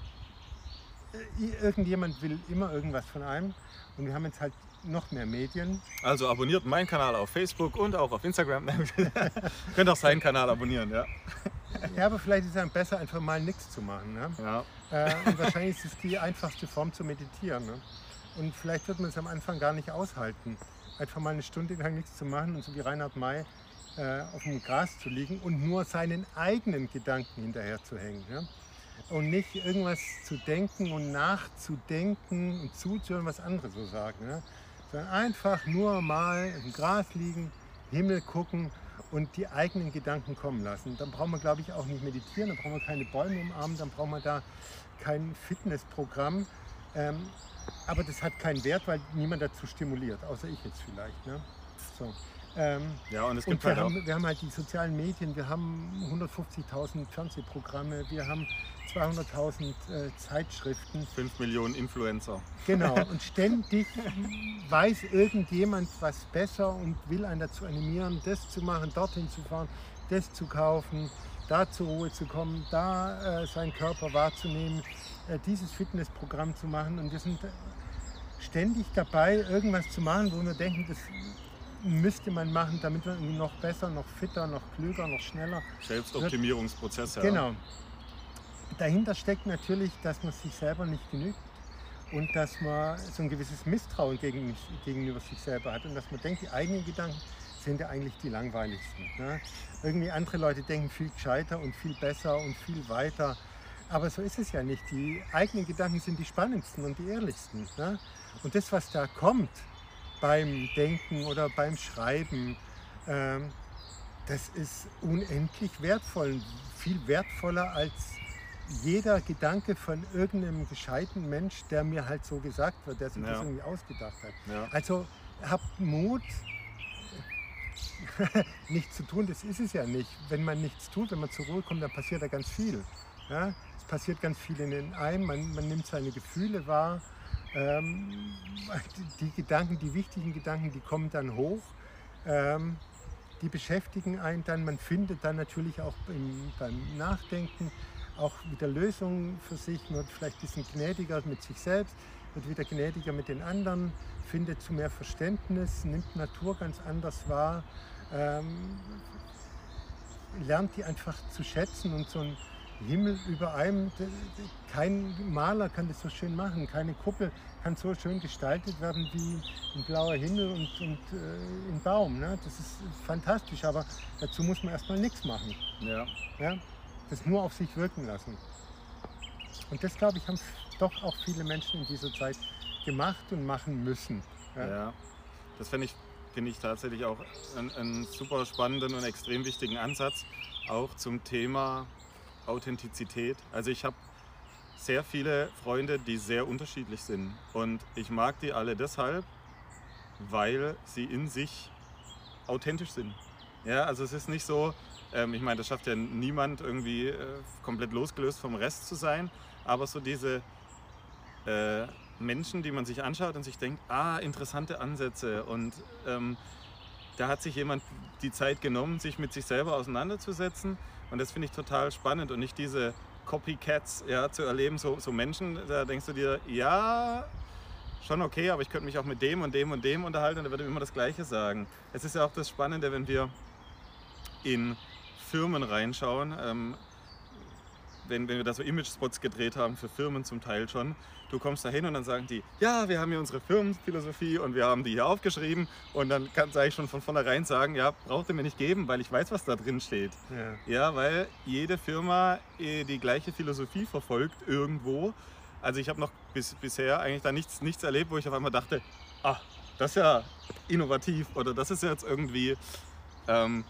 Äh, Irgendjemand will immer irgendwas von einem und wir haben jetzt halt noch mehr Medien. also abonniert meinen Kanal auf Facebook und auch auf Instagram. Könnt auch seinen Kanal abonnieren, ja. Ja, aber vielleicht ist es dann besser, einfach mal nichts zu machen. Ne? ja. Äh, und wahrscheinlich ist es die einfachste Form zu meditieren. Ne? Und vielleicht wird man es am Anfang gar nicht aushalten, einfach mal eine Stunde lang nichts zu machen und so wie Reinhard May äh, auf dem Gras zu liegen und nur seinen eigenen Gedanken hinterher zu hängen. Ja? Und nicht irgendwas zu denken und nachzudenken und zuzuhören, was andere so sagen. Ja? Sondern einfach nur mal im Gras liegen, Himmel gucken und die eigenen Gedanken kommen lassen. Dann braucht man, glaube ich, auch nicht meditieren, dann braucht man keine Bäume umarmen, dann braucht man da kein Fitnessprogramm. Ähm, aber das hat keinen Wert, weil niemand dazu stimuliert, außer ich jetzt vielleicht. Ne? So. Ähm, Ja, und es und gibt wir halt haben, wir haben halt die sozialen Medien, wir haben 150.000 Fernsehprogramme, wir haben 200.000 äh, Zeitschriften. 5 Millionen Influencer. Genau, und ständig weiß irgendjemand was besser und will einen dazu animieren, das zu machen, dorthin zu fahren, das zu kaufen, da zur Ruhe zu kommen, da äh, seinen Körper wahrzunehmen, äh, dieses Fitnessprogramm zu machen. Und wir sind ständig dabei, irgendwas zu machen, wo wir denken, das müsste man machen, damit man irgendwie noch besser, noch fitter, noch klüger, noch schneller Selbstoptimierungsprozess, ja. Genau. Dahinter steckt natürlich, dass man sich selber nicht genügt und dass man so ein gewisses Misstrauen gegen, gegenüber sich selber hat und dass man denkt, die eigenen Gedanken sind ja eigentlich die langweiligsten. Ne? Irgendwie andere Leute denken viel gescheiter und viel besser und viel weiter. Aber so ist es ja nicht. Die eigenen Gedanken sind die spannendsten und die ehrlichsten. Ne? Und das, was da kommt beim Denken oder beim Schreiben, ähm, das ist unendlich wertvoll. Viel wertvoller als jeder Gedanke von irgendeinem gescheiten Mensch, der mir halt so gesagt wird, der sich Ja. das irgendwie ausgedacht hat. Ja. Also habt Mut, nichts zu tun, das ist es ja nicht. Wenn man nichts tut, wenn man zur Ruhe kommt, dann passiert da ganz viel. Ja? Es passiert ganz viel in den einem, man, man nimmt seine Gefühle wahr. Ähm, die, Gedanken, die wichtigen Gedanken, die kommen dann hoch. Ähm, die beschäftigen einen dann, man findet dann natürlich auch im, beim Nachdenken auch wieder Lösungen für sich, man wird vielleicht ein bisschen gnädiger mit sich selbst, wird wieder gnädiger mit den anderen, findet zu mehr Verständnis, nimmt Natur ganz anders wahr, ähm, lernt die einfach zu schätzen und so ein Himmel über einem, kein Maler kann das so schön machen, keine Kuppel kann so schön gestaltet werden wie ein blauer Himmel und, und äh, ein Baum. Ne? Das ist fantastisch, aber dazu muss man erstmal nichts machen. Ja. Ja? Das nur auf sich wirken lassen. Und das, glaube ich, haben doch auch viele Menschen in dieser Zeit gemacht und machen müssen. Ja? Ja, das finde ich, finde ich tatsächlich auch einen, einen super spannenden und extrem wichtigen Ansatz, auch zum Thema Authentizität. Also ich habe sehr viele Freunde, die sehr unterschiedlich sind und ich mag die alle deshalb, weil sie in sich authentisch sind. Ja, also es ist nicht so, ähm, ich meine, das schafft ja niemand irgendwie äh, komplett losgelöst vom Rest zu sein, aber so diese äh, Menschen, die man sich anschaut und sich denkt, ah, interessante Ansätze und ähm, da hat sich jemand die Zeit genommen, sich mit sich selber auseinanderzusetzen und das finde ich total spannend und nicht diese Copycats ja, zu erleben, so, so Menschen, da denkst du dir, ja, schon okay, aber ich könnte mich auch mit dem und dem und dem unterhalten und er würde immer das Gleiche sagen. Es ist ja auch das Spannende, wenn wir in Firmen reinschauen, ähm, wenn, wenn wir da so Image-Spots gedreht haben für Firmen zum Teil schon, du kommst da hin und dann sagen die, ja, wir haben hier unsere Firmenphilosophie und wir haben die hier aufgeschrieben und dann kann sage ich schon von vornherein sagen, ja, braucht ihr mir nicht geben, weil ich weiß, was da drin steht. Ja. Ja, weil jede Firma eh die gleiche Philosophie verfolgt irgendwo. Also ich habe noch bis, bisher eigentlich da nichts, nichts erlebt, wo ich auf einmal dachte, ah, das ist ja innovativ oder das ist jetzt irgendwie ähm,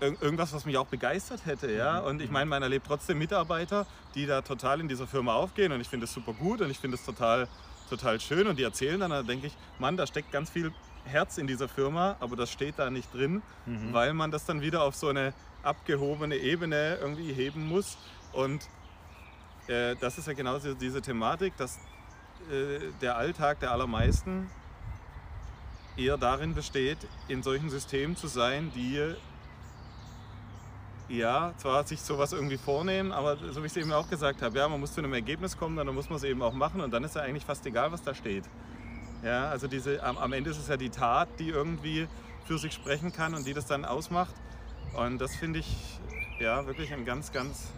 irgendwas, was mich auch begeistert hätte. Ja? Und ich meine, man erlebt trotzdem Mitarbeiter, die da total in dieser Firma aufgehen und ich finde es super gut und ich finde es total, total schön und die erzählen dann, da denke ich, Mann, da steckt ganz viel Herz in dieser Firma, aber das steht da nicht drin, weil man das dann wieder auf so eine abgehobene Ebene irgendwie heben muss. Und äh, das ist ja genau diese, diese Thematik, dass äh, der Alltag der allermeisten eher darin besteht, in solchen Systemen zu sein, die ja, zwar sich sowas irgendwie vornehmen, aber so wie ich es eben auch gesagt habe, ja, man muss zu einem Ergebnis kommen, dann muss man es eben auch machen und dann ist ja eigentlich fast egal, was da steht. Ja, also diese, am, am Ende ist es ja die Tat, die irgendwie für sich sprechen kann und die das dann ausmacht. Und das finde ich ja wirklich ein ganz, ganz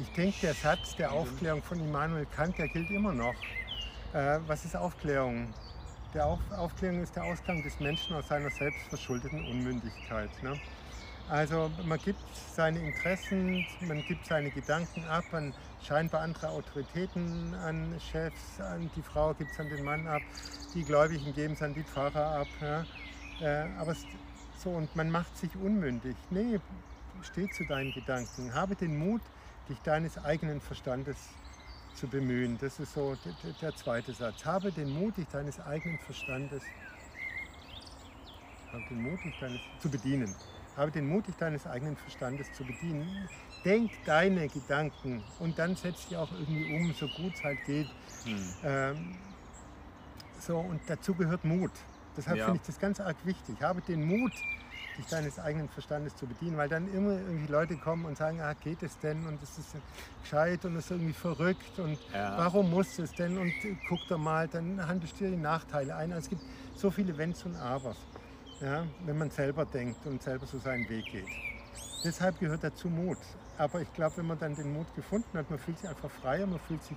Ich denke, der Satz der Aufklärung von Immanuel Kant, der gilt immer noch. Äh, was ist Aufklärung? Der Auf Aufklärung ist der Ausgang des Menschen aus seiner selbstverschuldeten Unmündigkeit. Ne? Also man gibt seine Interessen, man gibt seine Gedanken ab an scheinbar andere Autoritäten, an Chefs, an die Frau gibt es an den Mann ab, die Gläubigen geben es an die Pfarrer ab. Ja? Äh, aber so, und man macht sich unmündig. Nee, steh zu deinen Gedanken. Habe den Mut, dich deines eigenen Verstandes zu bemühen. Das ist so der, der zweite Satz. Habe den Mut, dich deines eigenen Verstandes Habe den Mut, dich deines, zu bedienen. Habe den Mut, dich deines eigenen Verstandes zu bedienen. Denk deine Gedanken und dann setz dich auch irgendwie um, so gut es halt geht. Hm. Ähm, so, und dazu gehört Mut. Deshalb Ja. finde ich das ganz arg wichtig. Habe den Mut, dich deines eigenen Verstandes zu bedienen, weil dann immer irgendwie Leute kommen und sagen, ah, geht es denn und es ist gescheit und es ist irgendwie verrückt und Ja. warum muss es denn und guck doch mal, dann handelst du dir die Nachteile ein. Also es gibt so viele Wenns und Abers, ja, wenn man selber denkt und selber so seinen Weg geht. Deshalb gehört dazu Mut. Aber ich glaube, wenn man dann den Mut gefunden hat, man fühlt sich einfach freier, man fühlt sich,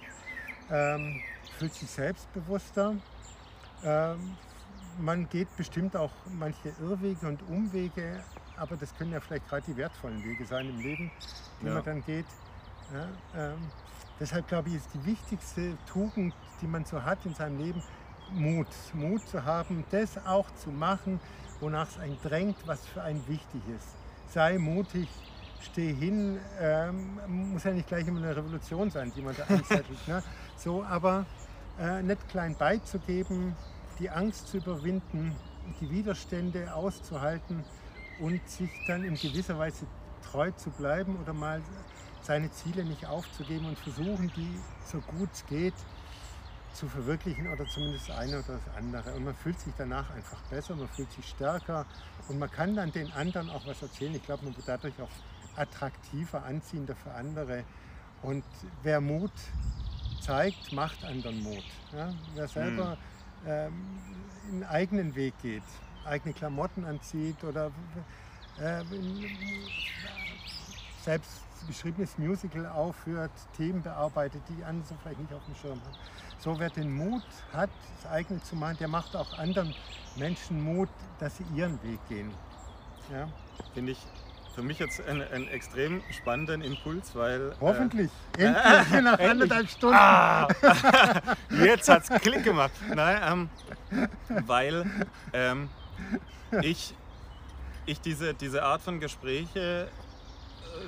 ähm, fühlt sich selbstbewusster. Ähm, man geht bestimmt auch manche Irrwege und Umwege, aber das können ja vielleicht gerade die wertvollen Wege sein im Leben, die Ja. man dann geht. Ja, ähm, deshalb glaube ich, ist die wichtigste Tugend, die man so hat in seinem Leben, Mut. Mut zu haben, das auch zu machen, wonach es einen drängt, was für einen wichtig ist. Sei mutig, steh hin, ähm, muss ja nicht gleich immer eine Revolution sein, die man da anzettelt. ne? So, aber äh, nicht klein beizugeben, die Angst zu überwinden, die Widerstände auszuhalten und sich dann in gewisser Weise treu zu bleiben oder mal seine Ziele nicht aufzugeben und versuchen, die so gut es geht zu verwirklichen oder zumindest das eine oder das andere. Und man fühlt sich danach einfach besser, man fühlt sich stärker und man kann dann den anderen auch was erzählen. Ich glaube, man wird dadurch auch attraktiver, anziehender für andere. Und wer Mut zeigt, macht anderen Mut. Ja? Wer selber ähm, einen eigenen Weg geht, eigene Klamotten anzieht oder äh, selbst geschriebenes Musical aufführt, Themen bearbeitet, die andere vielleicht nicht auf dem Schirm haben. So wer den Mut hat, das eigene zu machen, der macht auch anderen Menschen Mut, dass sie ihren Weg gehen. Ja? Finde ich für mich jetzt einen, einen extrem spannenden Impuls, weil. äh, Hoffentlich. Endlich nach anderthalb Stunden. Ah, jetzt hat's Klick gemacht. Nein, ähm, weil ähm, ich, ich diese, diese Art von Gespräche äh,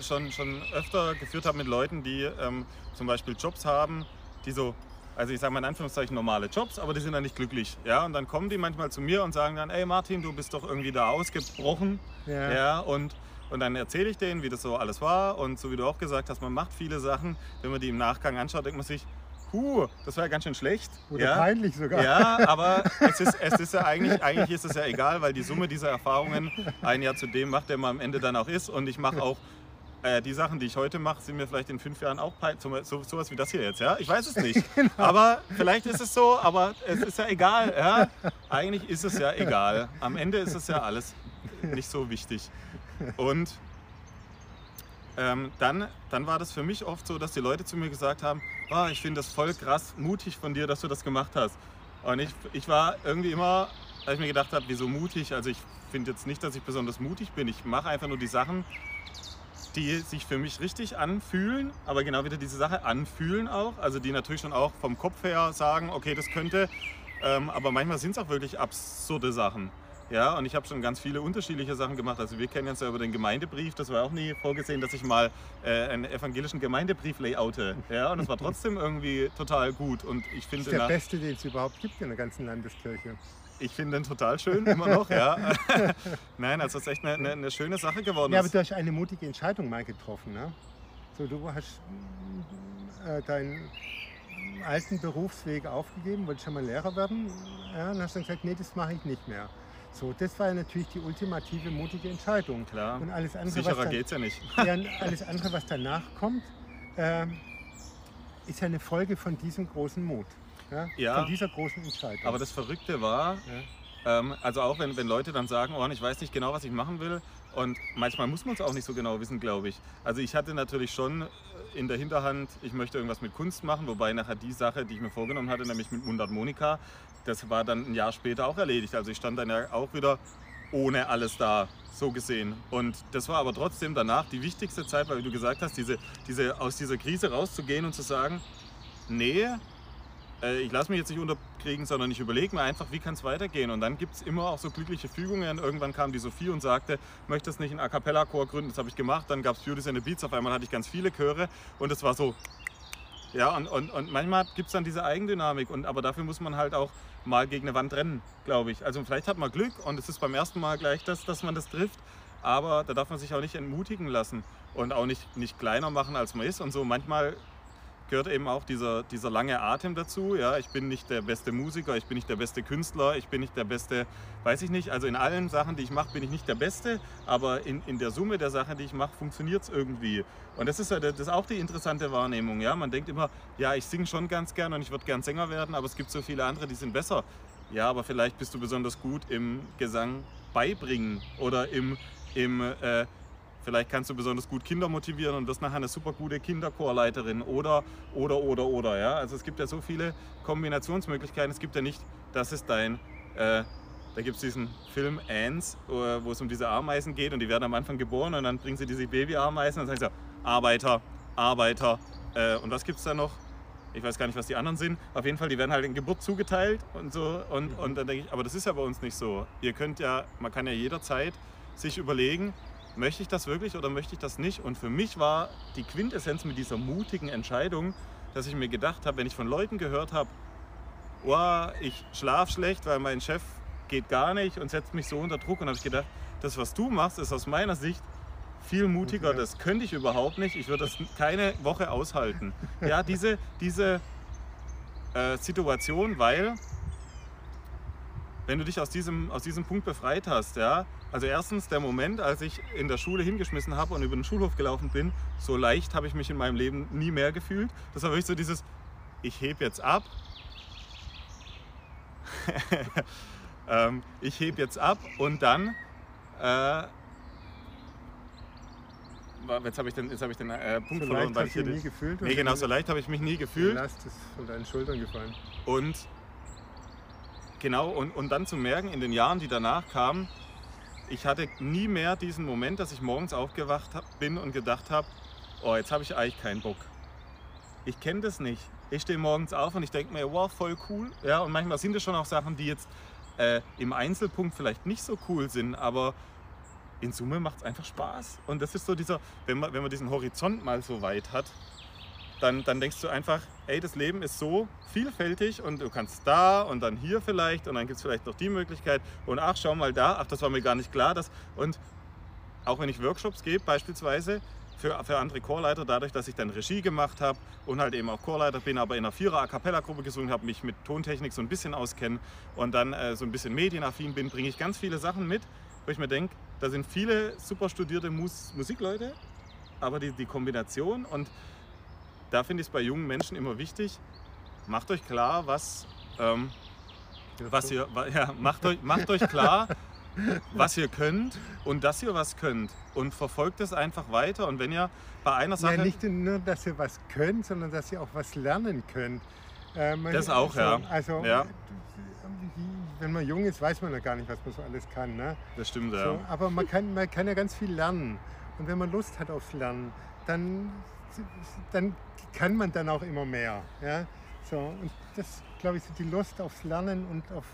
schon, schon öfter geführt habe mit Leuten, die ähm, zum Beispiel Jobs haben, die so, also ich sage mal in Anführungszeichen normale Jobs, aber die sind dann nicht glücklich. Ja? Und dann kommen die manchmal zu mir und sagen dann, ey Martin, du bist doch irgendwie da ausgebrochen. Ja. Ja, und, und dann erzähle ich denen, wie das so alles war. Und so wie du auch gesagt hast, man macht viele Sachen. Wenn man die im Nachgang anschaut, denkt man sich, huh, das war ja ganz schön schlecht. Oder ja, peinlich sogar. ja, aber es ist, es ist ja eigentlich, eigentlich ist es ja egal, weil die Summe dieser Erfahrungen einen ja zu dem macht, der man am Ende dann auch ist. Und ich mache auch äh, die Sachen, die ich heute mache, sind mir vielleicht in fünf Jahren auch peinlich. So, so, sowas wie das hier jetzt, ja? Ich weiß es nicht. Aber vielleicht ist es so, aber es ist ja egal, ja? Eigentlich ist es ja egal. Am Ende ist es ja alles nicht so wichtig. Und ähm, dann, dann war das für mich oft so, dass die Leute zu mir gesagt haben, "Ah, ich finde das voll krass, mutig von dir, dass du das gemacht hast. Und ich, ich war irgendwie immer, als ich mir gedacht habe, wieso mutig? Also ich finde jetzt nicht, dass ich besonders mutig bin. Ich mache einfach nur die Sachen, die sich für mich richtig anfühlen, aber genau wieder diese Sache anfühlen auch. Also die natürlich schon auch vom Kopf her sagen, okay, das könnte, ähm, aber manchmal sind es auch wirklich absurde Sachen. Ja, und ich habe schon ganz viele unterschiedliche Sachen gemacht. Also wir kennen uns ja über den Gemeindebrief. Das war auch nie vorgesehen, dass ich mal äh, einen evangelischen Gemeindebrief layoute. Ja, und das war trotzdem irgendwie total gut. Und ich Das finde, ist der beste, den es überhaupt gibt in der ganzen Landeskirche. Ich finde den total schön, immer noch. Ja. Nein, also es ist echt eine, eine, eine schöne Sache geworden. Ja, aber du hast eine mutige Entscheidung mal getroffen. Ne? So, du hast äh, deinen alten Berufsweg aufgegeben, wolltest schon mal Lehrer werden. Ja, und hast dann gesagt, nee, das mache ich nicht mehr. So, das war ja natürlich die ultimative mutige Entscheidung. Klar, Und alles andere, sicherer was dann, geht's ja nicht. ja, alles andere, was danach kommt, ähm, ist ja eine Folge von diesem großen Mut. Ja? Ja. Von dieser großen Entscheidung. Aber das Verrückte war, ähm, also auch wenn, wenn Leute dann sagen, oh, ich weiß nicht genau, was ich machen will. Und manchmal muss man es auch nicht so genau wissen, glaube ich. Also ich hatte natürlich schon in der Hinterhand, ich möchte irgendwas mit Kunst machen, wobei nachher die Sache, die ich mir vorgenommen hatte, nämlich mit Mundharmonika, das war dann ein Jahr später auch erledigt. Also ich stand dann ja auch wieder ohne alles da, so gesehen. Und das war aber trotzdem danach die wichtigste Zeit, weil wie du gesagt hast, diese, diese, aus dieser Krise rauszugehen und zu sagen, nee, äh, ich lasse mich jetzt nicht unterkriegen, sondern ich überlege mir einfach, wie kann es weitergehen. Und dann gibt es immer auch so glückliche Fügungen. Irgendwann kam die Sophie und sagte, möchtest nicht einen A Cappella-Chor gründen? Das habe ich gemacht. Dann gab es Beauties and the Beats. Auf einmal hatte ich ganz viele Chöre und es war so. Ja, und, und, und manchmal gibt es dann diese Eigendynamik. Und, aber dafür muss man halt auch mal gegen eine Wand rennen, glaube ich. Also vielleicht hat man Glück und es ist beim ersten Mal gleich das, dass man das trifft. Aber da darf man sich auch nicht entmutigen lassen und auch nicht, nicht kleiner machen, als man ist. Und so manchmal gehört eben auch dieser, dieser lange Atem dazu. Ja, ich bin nicht der beste Musiker, ich bin nicht der beste Künstler, ich bin nicht der beste, weiß ich nicht. Also in allen Sachen, die ich mache, bin ich nicht der Beste, aber in, in der Summe der Sachen, die ich mache, funktioniert es irgendwie. Und das ist, das ist auch die interessante Wahrnehmung. Ja? Man denkt immer, ja, ich singe schon ganz gern und ich würde gern Sänger werden, aber es gibt so viele andere, die sind besser. Ja, aber vielleicht bist du besonders gut im Gesang beibringen oder im, im äh, Vielleicht kannst du besonders gut Kinder motivieren und wirst nachher eine super gute Kinderchorleiterin oder, oder, oder, oder. Ja? Also es gibt ja so viele Kombinationsmöglichkeiten. Es gibt ja nicht, das ist dein, äh, da gibt es diesen Film Ants, wo es um diese Ameisen geht und die werden am Anfang geboren und dann bringen sie diese Babyameisen und dann sagen sie, Arbeiter, Arbeiter. Äh, und was gibt es da noch? Ich weiß gar nicht, was die anderen sind. Auf jeden Fall, die werden halt in Geburt zugeteilt und so. Und, und dann denke ich, aber das ist ja bei uns nicht so. Ihr könnt ja, man kann ja jederzeit sich überlegen, möchte ich das wirklich oder möchte ich das nicht? Und für mich war die Quintessenz mit dieser mutigen Entscheidung, dass ich mir gedacht habe, wenn ich von Leuten gehört habe, oh, ich schlafe schlecht, weil mein Chef geht gar nicht und setzt mich so unter Druck. Und habe ich gedacht, das, was du machst, ist aus meiner Sicht viel mutiger. Das könnte ich überhaupt nicht. Ich würde das keine Woche aushalten. Ja, diese, diese äh, Situation, weil wenn du dich aus diesem, aus diesem Punkt befreit hast, ja, also erstens der Moment, als ich in der Schule hingeschmissen habe und über den Schulhof gelaufen bin, so leicht habe ich mich in meinem Leben nie mehr gefühlt. Das war wirklich so dieses, ich heb jetzt ab. ähm, ich heb jetzt ab und dann äh, jetzt habe ich den, jetzt hab ich den äh, Punkt so verloren. Weil ich nie gefühlt? Nee, genau, so leicht habe ich mich nie gefühlt. Die Last ist von deinen Schultern gefallen. Und genau, und, und dann zu merken, in den Jahren, die danach kamen, ich hatte nie mehr diesen Moment, dass ich morgens aufgewacht bin und gedacht habe, oh, jetzt habe ich eigentlich keinen Bock. Ich kenne das nicht. Ich stehe morgens auf und ich denke mir, wow, voll cool. Ja, und manchmal sind es schon auch Sachen, die jetzt äh, im Einzelpunkt vielleicht nicht so cool sind, aber in Summe macht es einfach Spaß. Und das ist so dieser, wenn man, wenn man diesen Horizont mal so weit hat, dann, dann denkst du einfach, ey, das Leben ist so vielfältig und du kannst da und dann hier vielleicht und dann gibt es vielleicht noch die Möglichkeit und ach, schau mal da, ach, das war mir gar nicht klar. Dass, und auch wenn ich Workshops gebe, beispielsweise für, für andere Chorleiter, dadurch, dass ich dann Regie gemacht habe und halt eben auch Chorleiter bin, aber in einer Vierer A Cappella-Gruppe gesungen habe, mich mit Tontechnik so ein bisschen auskenne und dann äh, so ein bisschen medienaffin bin, bringe ich ganz viele Sachen mit, wo ich mir denke, da sind viele super studierte Mus Musikleute, aber die, die Kombination und da finde ich es bei jungen Menschen immer wichtig, macht euch klar, was, ähm, was ihr, ja, macht, euch, macht euch klar, was ihr könnt und dass ihr was könnt und verfolgt es einfach weiter und wenn ihr bei einer Sache... Ja, nicht nur, dass ihr was könnt, sondern dass ihr auch was lernen könnt. Äh, das auch, also, ja. Also, ja. wenn man jung ist, weiß man ja gar nicht, was man so alles kann. Ne? Das stimmt, ja. So, aber man kann, man kann ja ganz viel lernen. Und wenn man Lust hat aufs Lernen, dann, dann kann man dann auch immer mehr. Ja? So, und das, glaube ich, die Lust aufs Lernen und auf,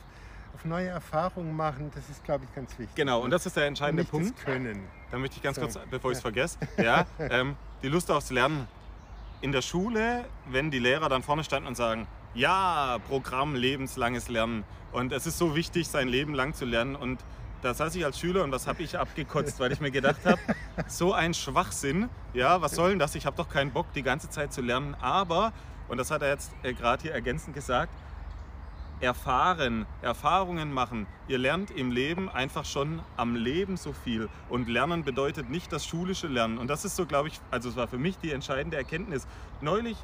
auf neue Erfahrungen machen, das ist, glaube ich, ganz wichtig. Genau, und das ist der entscheidende und Punkt. Das Können. Da möchte ich ganz so. kurz, bevor ich es vergesse, ja, ähm, die Lust aufs Lernen. In der Schule, wenn die Lehrer dann vorne standen und sagen, ja, Programm lebenslanges Lernen. Und es ist so wichtig, sein Leben lang zu lernen. Und da saß ich als Schüler und was habe ich abgekotzt, weil ich mir gedacht habe, so ein Schwachsinn, ja, was soll denn das? Ich habe doch keinen Bock, die ganze Zeit zu lernen. Aber, und das hat er jetzt äh, gerade hier ergänzend gesagt, erfahren, Erfahrungen machen. Ihr lernt im Leben einfach schon am Leben so viel. Und Lernen bedeutet nicht das schulische Lernen. Und das ist so, glaube ich, also es war für mich die entscheidende Erkenntnis. Neulich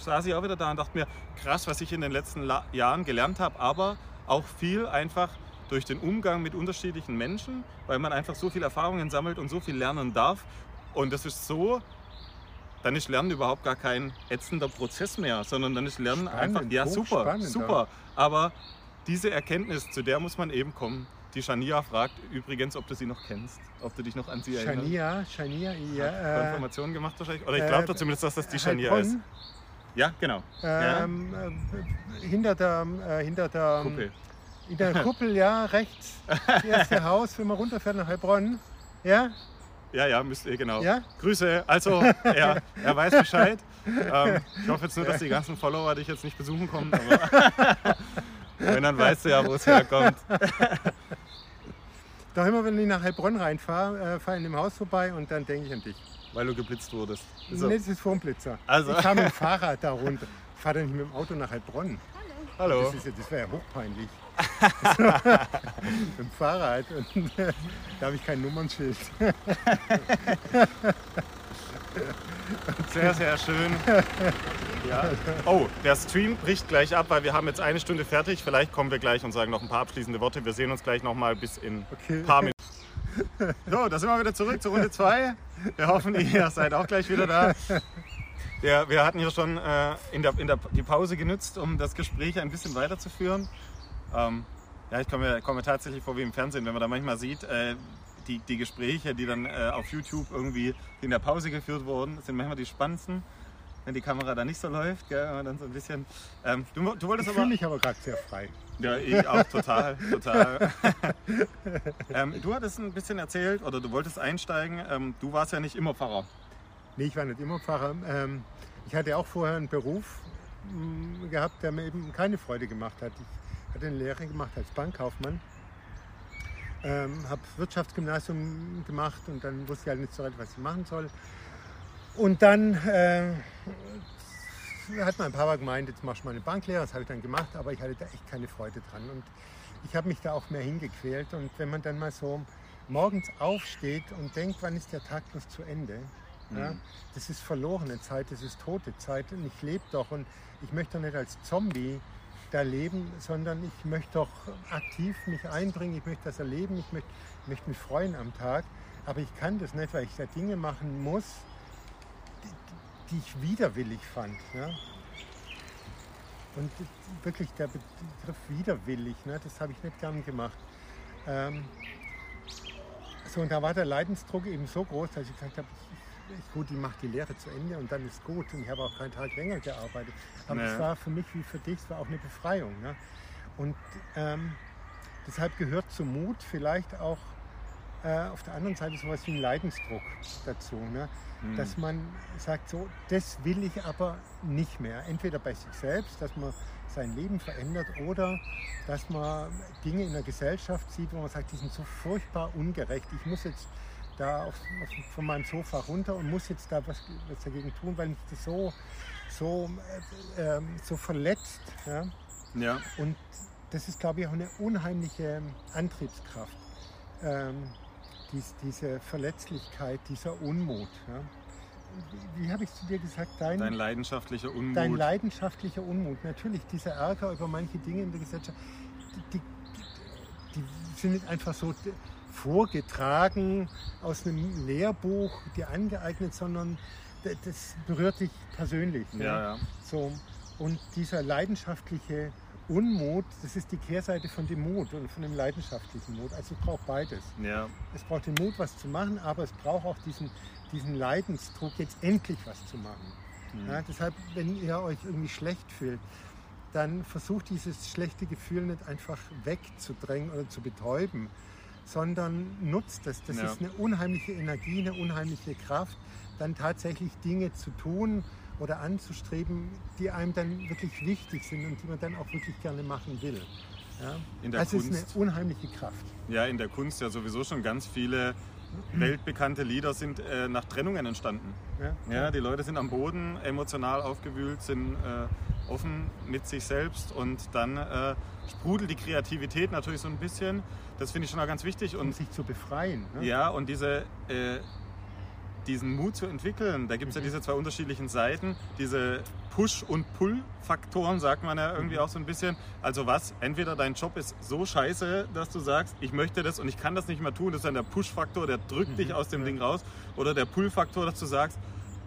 saß ich auch wieder da und dachte mir, krass, was ich in den letzten La Jahren gelernt habe, aber auch viel einfach durch den Umgang mit unterschiedlichen Menschen, weil man einfach so viel Erfahrungen sammelt und so viel lernen darf. Und das ist so, dann ist Lernen überhaupt gar kein ätzender Prozess mehr, sondern dann ist Lernen spannend, einfach, ja super, spannend, super. Aber diese Erkenntnis, zu der muss man eben kommen. Die Shania fragt übrigens, ob du sie noch kennst, ob du dich noch an sie erinnerst. Shania, Shania, ja. Äh, Konfirmation gemacht wahrscheinlich? Oder ich glaube äh, zumindest, dass das die Shania ist. Ja, genau. Ähm, ja. Äh, hinter der, äh, hinter der Kuppel. In der Kuppel, ja, rechts, das erste Haus, wenn man runterfährt nach Heilbronn. Ja? Ja, ja, müsst ihr, genau. Ja? Grüße. Also, er, er weiß Bescheid. Ähm, ich hoffe jetzt nur, dass die ganzen Follower dich jetzt nicht besuchen kommen. Wenn, dann weißt du ja, wo es herkommt. Doch immer, wenn ich nach Heilbronn reinfahre, äh, fahre ich in dem Haus vorbei und dann denke ich an dich. Weil du geblitzt wurdest. So. Nee, das ist vor dem Blitzer. Also. Ich fahre mit dem Fahrrad da runter. Ich fahre dann nicht mit dem Auto nach Heilbronn. Hallo. Das, ist ja- das wäre ja hochpeinlich. mit dem Fahrrad. Und da habe ich kein Nummernschild. Sehr, sehr schön. Ja. Oh, der Stream bricht gleich ab, weil wir haben jetzt eine Stunde fertig. Vielleicht kommen wir gleich und sagen noch ein paar abschließende Worte. Wir sehen uns gleich noch mal bis in Okay. ein paar Minuten. So, da sind wir wieder zurück zur Runde 2. Wir hoffen, ihr seid auch gleich wieder da. Der, wir hatten hier schon äh, in der, in der, die Pause genützt, um das Gespräch ein bisschen weiterzuführen. Ähm, ja, ich komme mir, komme mir tatsächlich vor wie im Fernsehen, wenn man da manchmal sieht, äh, die, die Gespräche, die dann äh, auf YouTube irgendwie in der Pause geführt wurden, sind manchmal die spannendsten, wenn die Kamera da nicht so läuft. Gell, und dann so ein bisschen. Ähm, du, du wolltest Ich aber. fühle mich aber gerade sehr frei. Ja, ich auch total, total. ähm, du hattest ein bisschen erzählt oder du wolltest einsteigen. Ähm, du warst ja nicht immer Pfarrer. Nee, ich war nicht immer Pfarrer. Ähm, ich hatte auch vorher einen Beruf mm, gehabt, der mir eben keine Freude gemacht hat. Ich hatte eine Lehre gemacht als Bankkaufmann. Ähm, habe Wirtschaftsgymnasium gemacht und dann wusste ich halt nicht so recht, was ich machen soll. Und dann äh, hat mein Papa gemeint, jetzt machst du mal eine Banklehre. Das habe ich dann gemacht, aber ich hatte da echt keine Freude dran. Und ich habe mich da auch mehr hingequält. Und wenn man dann mal so morgens aufsteht und denkt, wann ist der Tag bloß zu Ende, ja, das ist verlorene Zeit, das ist tote Zeit und ich lebe doch und ich möchte doch nicht als Zombie da leben, sondern ich möchte doch aktiv mich einbringen, ich möchte das erleben, ich möchte, ich möchte mich freuen am Tag, aber ich kann das nicht, weil ich da Dinge machen muss, die, die ich widerwillig fand. Ja. Und wirklich der Begriff widerwillig, ne, das habe ich nicht gern gemacht. Ähm, so, und da war der Leidensdruck eben so groß, dass ich gesagt habe, ich, gut, ich mache die Lehre zu Ende und dann ist gut. Und ich habe auch keinen Tag länger gearbeitet. Aber es Nee. war für mich wie für dich, es war auch eine Befreiung. Ne? Und ähm, deshalb gehört zum Mut vielleicht auch äh, auf der anderen Seite sowas wie ein Leidensdruck dazu. Ne? Dass man sagt, so, das will ich aber nicht mehr. Entweder bei sich selbst, dass man sein Leben verändert oder dass man Dinge in der Gesellschaft sieht, wo man sagt, die sind so furchtbar ungerecht. Ich muss jetzt da auf, auf, von meinem Sofa runter und muss jetzt da was, was dagegen tun, weil mich das so, so, äh, ähm, so verletzt. Ja? Ja. Und das ist, glaube ich, auch eine unheimliche Antriebskraft. Ähm, dies, diese Verletzlichkeit, dieser Unmut. Ja? Wie, wie habe ich zu dir gesagt? Dein, Dein leidenschaftlicher Unmut. dein leidenschaftlicher Unmut. Natürlich, dieser Ärger über manche Dinge in der Gesellschaft, die, die, die sind nicht einfach so vorgetragen aus einem Lehrbuch, dir angeeignet, sondern das berührt dich persönlich. ne? ja, ja. So, und dieser leidenschaftliche Unmut, das ist die Kehrseite von dem Mut und von dem leidenschaftlichen Mut. Also es braucht beides. ja. Es braucht den Mut, was zu machen, aber es braucht auch diesen, diesen Leidensdruck, jetzt endlich was zu machen. Ja, deshalb, wenn ihr euch irgendwie schlecht fühlt, dann versucht dieses schlechte Gefühl nicht einfach wegzudrängen oder zu betäuben, sondern nutzt es. Das Ja. ist eine unheimliche Energie, eine unheimliche Kraft, dann tatsächlich Dinge zu tun oder anzustreben, die einem dann wirklich wichtig sind und die man dann auch wirklich gerne machen will. Ja? In der also es ist Kunst. eine unheimliche Kraft. ja, in der Kunst ja sowieso schon ganz viele weltbekannte Lieder sind äh, nach Trennungen entstanden. Ja? Ja, die Leute sind am Boden, emotional aufgewühlt, sind äh, offen mit sich selbst und dann äh, sprudelt die Kreativität natürlich so ein bisschen. Das finde ich schon auch ganz wichtig. Um Und sich zu befreien. Ne? ja, und diese, äh, diesen Mut zu entwickeln, da gibt es ja diese zwei unterschiedlichen Seiten, diese Push- und Pull-Faktoren, sagt man ja irgendwie auch so ein bisschen. Also was, entweder dein Job ist so scheiße, dass du sagst, ich möchte das und ich kann das nicht mehr tun, das ist dann der Push-Faktor, der drückt dich aus dem Ding raus. Oder der Pull-Faktor, dass du sagst,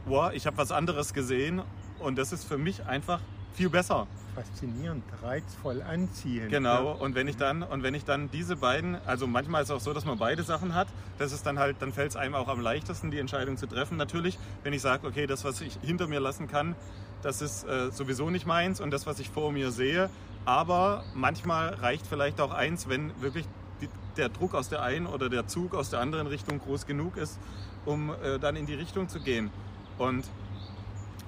boah, ich habe was anderes gesehen und das ist für mich einfach viel besser. Faszinierend, reizvoll, anziehend. Genau, und wenn ich dann und wenn ich dann diese beiden, also manchmal ist es auch so, dass man beide Sachen hat, das ist dann halt, dann fällt es einem auch am leichtesten, die Entscheidung zu treffen. Natürlich, wenn ich sage, okay, das, was ich hinter mir lassen kann, das ist äh, sowieso nicht meins und das, was ich vor mir sehe. Aber manchmal reicht vielleicht auch eins, wenn wirklich die, der Druck aus der einen oder der Zug aus der anderen Richtung groß genug ist, um äh, dann in die Richtung zu gehen. Und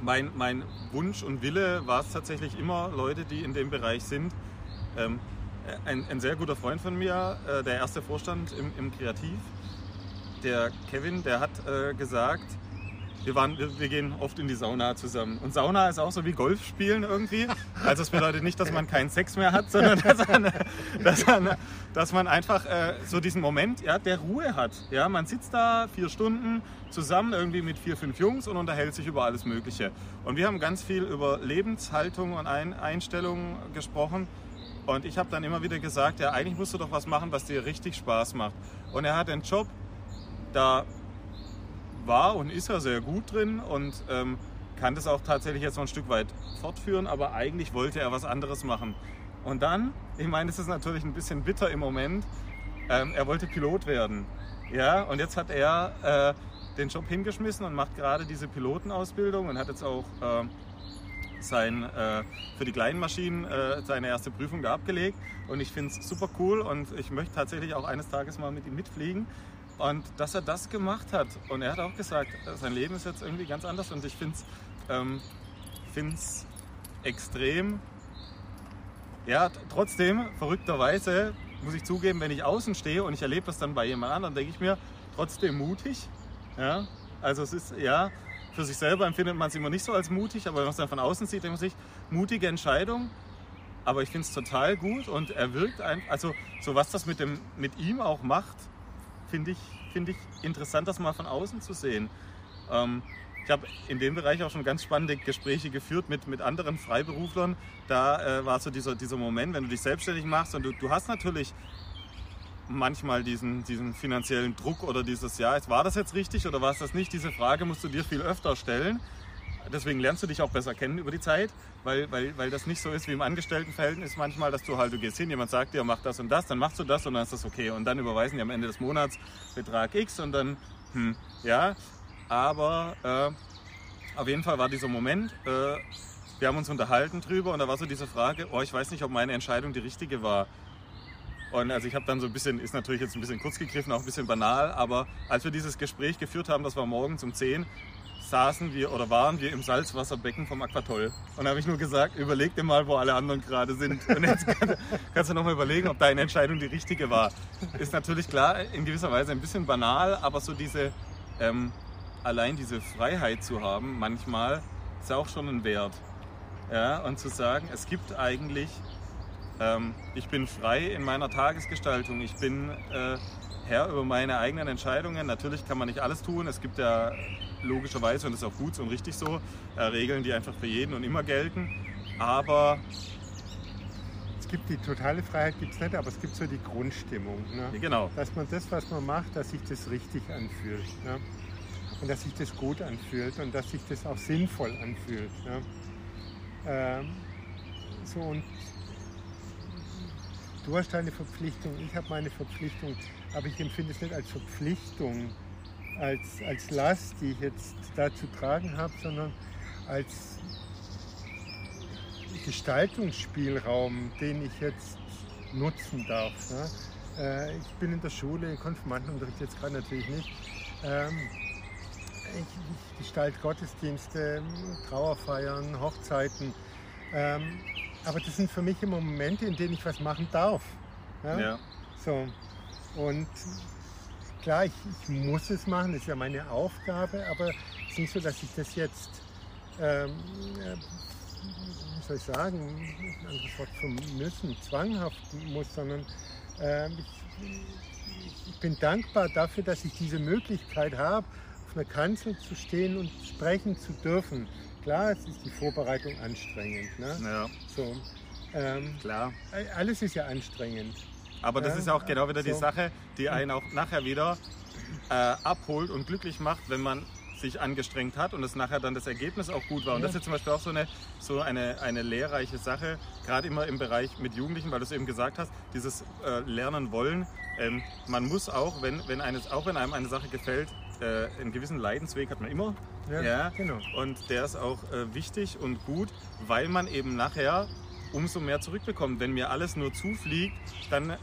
mein, mein Wunsch und Wille war es tatsächlich immer, Leute, die in dem Bereich sind, Ähm, ein, ein, sehr guter Freund von mir, äh, der erste Vorstand im, im Kreativ, der Kevin, der hat äh, gesagt, wir, waren, wir, wir, gehen oft in die Sauna zusammen. Und Sauna ist auch so wie Golf spielen irgendwie. Also es bedeutet nicht, dass man keinen Sex mehr hat, sondern dass man, dass man, dass man einfach äh, so diesen Moment ja, der Ruhe hat. Ja, man sitzt da vier Stunden zusammen irgendwie mit vier, fünf Jungs und unterhält sich über alles Mögliche. Und wir haben ganz viel über Lebenshaltung und Ein Einstellungen gesprochen. Und ich habe dann immer wieder gesagt, ja, eigentlich musst du doch was machen, was dir richtig Spaß macht. Und er hat einen Job, da war und ist er sehr gut drin und ähm, kann das auch tatsächlich jetzt noch ein Stück weit fortführen, aber eigentlich wollte er was anderes machen. Und dann, ich meine, es ist natürlich ein bisschen bitter im Moment, ähm, er wollte Pilot werden. Ja, und jetzt hat er äh, den Job hingeschmissen und macht gerade diese Pilotenausbildung und hat jetzt auch äh, sein, äh, für die kleinen Maschinen äh, seine erste Prüfung da abgelegt. Und ich finde es super cool und ich möchte tatsächlich auch eines Tages mal mit ihm mitfliegen. Und dass er das gemacht hat, und er hat auch gesagt, sein Leben ist jetzt irgendwie ganz anders. Und ich finde es ähm, extrem, ja, trotzdem, verrückterweise, muss ich zugeben, wenn ich außen stehe und ich erlebe das dann bei jemand anderem, denke ich mir, trotzdem mutig. Ja, also es ist, ja, für sich selber empfindet man es immer nicht so als mutig, aber wenn man es dann von außen sieht, denkt man sich, mutige Entscheidung, aber ich finde es total gut und er wirkt ein, also so was das mit, dem, mit ihm auch macht, finde ich, find ich interessant, das mal von außen zu sehen. Ähm, ich habe in dem Bereich auch schon ganz spannende Gespräche geführt mit, mit anderen Freiberuflern. Da äh, war so dieser, dieser Moment, wenn du dich selbstständig machst und du, du hast natürlich manchmal diesen, diesen finanziellen Druck oder dieses, ja, war das jetzt richtig oder war es das nicht? Diese Frage musst du dir viel öfter stellen. Deswegen lernst du dich auch besser kennen über die Zeit, weil, weil, weil das nicht so ist wie im Angestelltenverhältnis manchmal, dass du halt, du gehst hin, jemand sagt dir, mach das und das, dann machst du das und dann ist das okay. Und dann überweisen die am Ende des Monats Betrag X und dann, hm, ja. Aber äh, auf jeden Fall war dieser Moment, äh, wir haben uns unterhalten drüber und da war so diese Frage, oh, ich weiß nicht, ob meine Entscheidung die richtige war. Und also ich habe dann so ein bisschen, ist natürlich jetzt ein bisschen kurz gegriffen, auch ein bisschen banal, aber als wir dieses Gespräch geführt haben, das war morgens um 10, saßen wir oder waren wir im Salzwasserbecken vom Aquatoll. Und da habe ich nur gesagt, überleg dir mal, wo alle anderen gerade sind. Und jetzt kann, kannst du nochmal überlegen, ob deine Entscheidung die richtige war. Ist natürlich klar, in gewisser Weise ein bisschen banal, aber so diese, ähm, allein diese Freiheit zu haben, manchmal ist auch schon ein Wert. Ja, und zu sagen, es gibt eigentlich ähm, ich bin frei in meiner Tagesgestaltung. Ich bin äh, Herr über meine eigenen Entscheidungen. Natürlich kann man nicht alles tun. Es gibt ja logischerweise, und das ist auch gut und richtig so, äh, Regeln, die einfach für jeden und immer gelten. Aber es gibt die totale Freiheit, gibt es nicht, aber es gibt so die Grundstimmung. Ne? Genau. Dass man das, was man macht, dass sich das richtig anfühlt. Ne? Und dass sich das gut anfühlt und dass sich das auch sinnvoll anfühlt. Ne? Ähm, so und Du hast deine Verpflichtung, ich habe meine Verpflichtung, aber ich empfinde es nicht als Verpflichtung, als, als Last, die ich jetzt da zu tragen habe, sondern als Gestaltungsspielraum, den ich jetzt nutzen darf. Ne? Äh, ich bin in der Schule, Konfirmandenunterricht jetzt gerade natürlich nicht. Ähm, ich, ich gestalte Gottesdienste, Trauerfeiern, Hochzeiten. Ähm, aber das sind für mich immer Momente, in denen ich was machen darf. Ja? ja. So. Und klar, ich, ich, muss es machen, das ist ja meine Aufgabe, aber es ist nicht so, dass ich das jetzt, ähm, äh, wie soll ich sagen, ein anderes Wort vom Müssen, zwanghaft muss, sondern äh, ich, ich bin dankbar dafür, dass ich diese Möglichkeit habe, auf einer Kanzel zu stehen und sprechen zu dürfen. Klar, es ist die Vorbereitung anstrengend. Ne? Ja. So, ähm, Klar. Alles ist ja anstrengend. Aber das ja, ist auch genau wieder so. die Sache, die einen auch nachher wieder äh, abholt und glücklich macht, wenn man sich angestrengt hat und es nachher dann das Ergebnis auch gut war. Und ja. das ist zum Beispiel auch so eine, so eine, eine lehrreiche Sache, gerade immer im Bereich mit Jugendlichen, weil du es eben gesagt hast, dieses äh, Lernen wollen. Ähm, man muss auch, wenn, wenn eines, auch wenn einem eine Sache gefällt, äh, einen gewissen Leidensweg hat man immer. Ja, ja. genau. Und der ist auch äh, wichtig und gut, weil man eben nachher umso mehr zurückbekommt. Wenn mir alles nur zufliegt, dann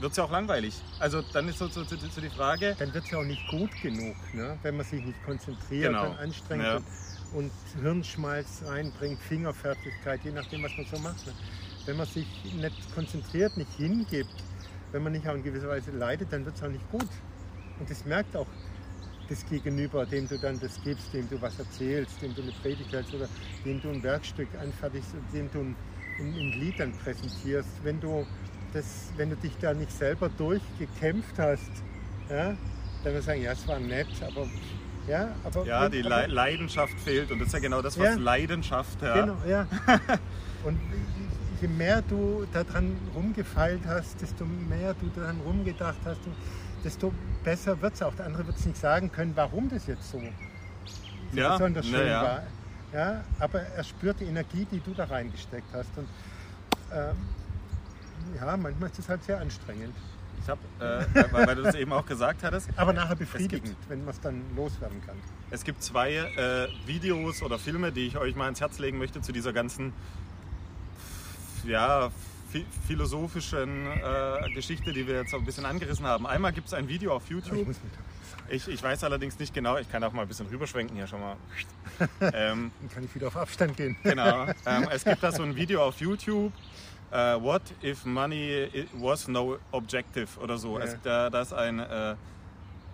wird es ja auch langweilig. Also dann ist so, so, so, so die Frage. Dann wird es ja auch nicht gut genug, ne? wenn man sich nicht konzentriert genau. und anstrengt ja. und, und, Hirnschmalz reinbringt, Fingerfertigkeit, je nachdem, was man so macht. Ne? Wenn man sich nicht konzentriert, nicht hingibt, wenn man nicht auch in gewisser Weise leidet, dann wird es auch nicht gut. Und das merkt auch das Gegenüber, dem du dann das gibst, dem du was erzählst, dem du eine Predigt hältst oder dem du ein Werkstück anfertigst, dem du ein, ein, ein Lied dann präsentierst. Wenn du, das, wenn du dich da nicht selber durchgekämpft hast, ja, dann wir sagen, ja, es war nett, aber ja, aber ja, die aber, Leidenschaft fehlt und das ist ja genau das, was ja, Leidenschaft. Ja. Genau, ja. und je mehr du daran rumgefeilt hast, desto mehr du daran rumgedacht hast, desto besser wird es auch. Der andere wird es nicht sagen können, warum das jetzt so, so ja, besonders schön ja. war. Ja, aber er spürt die Energie, die du da reingesteckt hast. Und ähm, ja, manchmal ist es halt sehr anstrengend. Ich habe, äh, weil, weil, du das eben auch gesagt hattest. Aber nachher befriedigend, gibt, wenn man es dann loswerden kann. Es gibt zwei äh, Videos oder Filme, die ich euch mal ins Herz legen möchte zu dieser ganzen ja, philosophischen äh, Geschichte, die wir jetzt auch ein bisschen angerissen haben. Einmal gibt es ein Video auf YouTube. Ich, ich, weiß allerdings nicht genau, ich kann auch mal ein bisschen rüberschwenken hier schon mal. Ähm, Dann kann ich wieder auf Abstand gehen. Genau. Ähm, es gibt da so ein Video auf YouTube. Uh, what if money was no objective oder so. Ja. Es, da, da ist ein äh,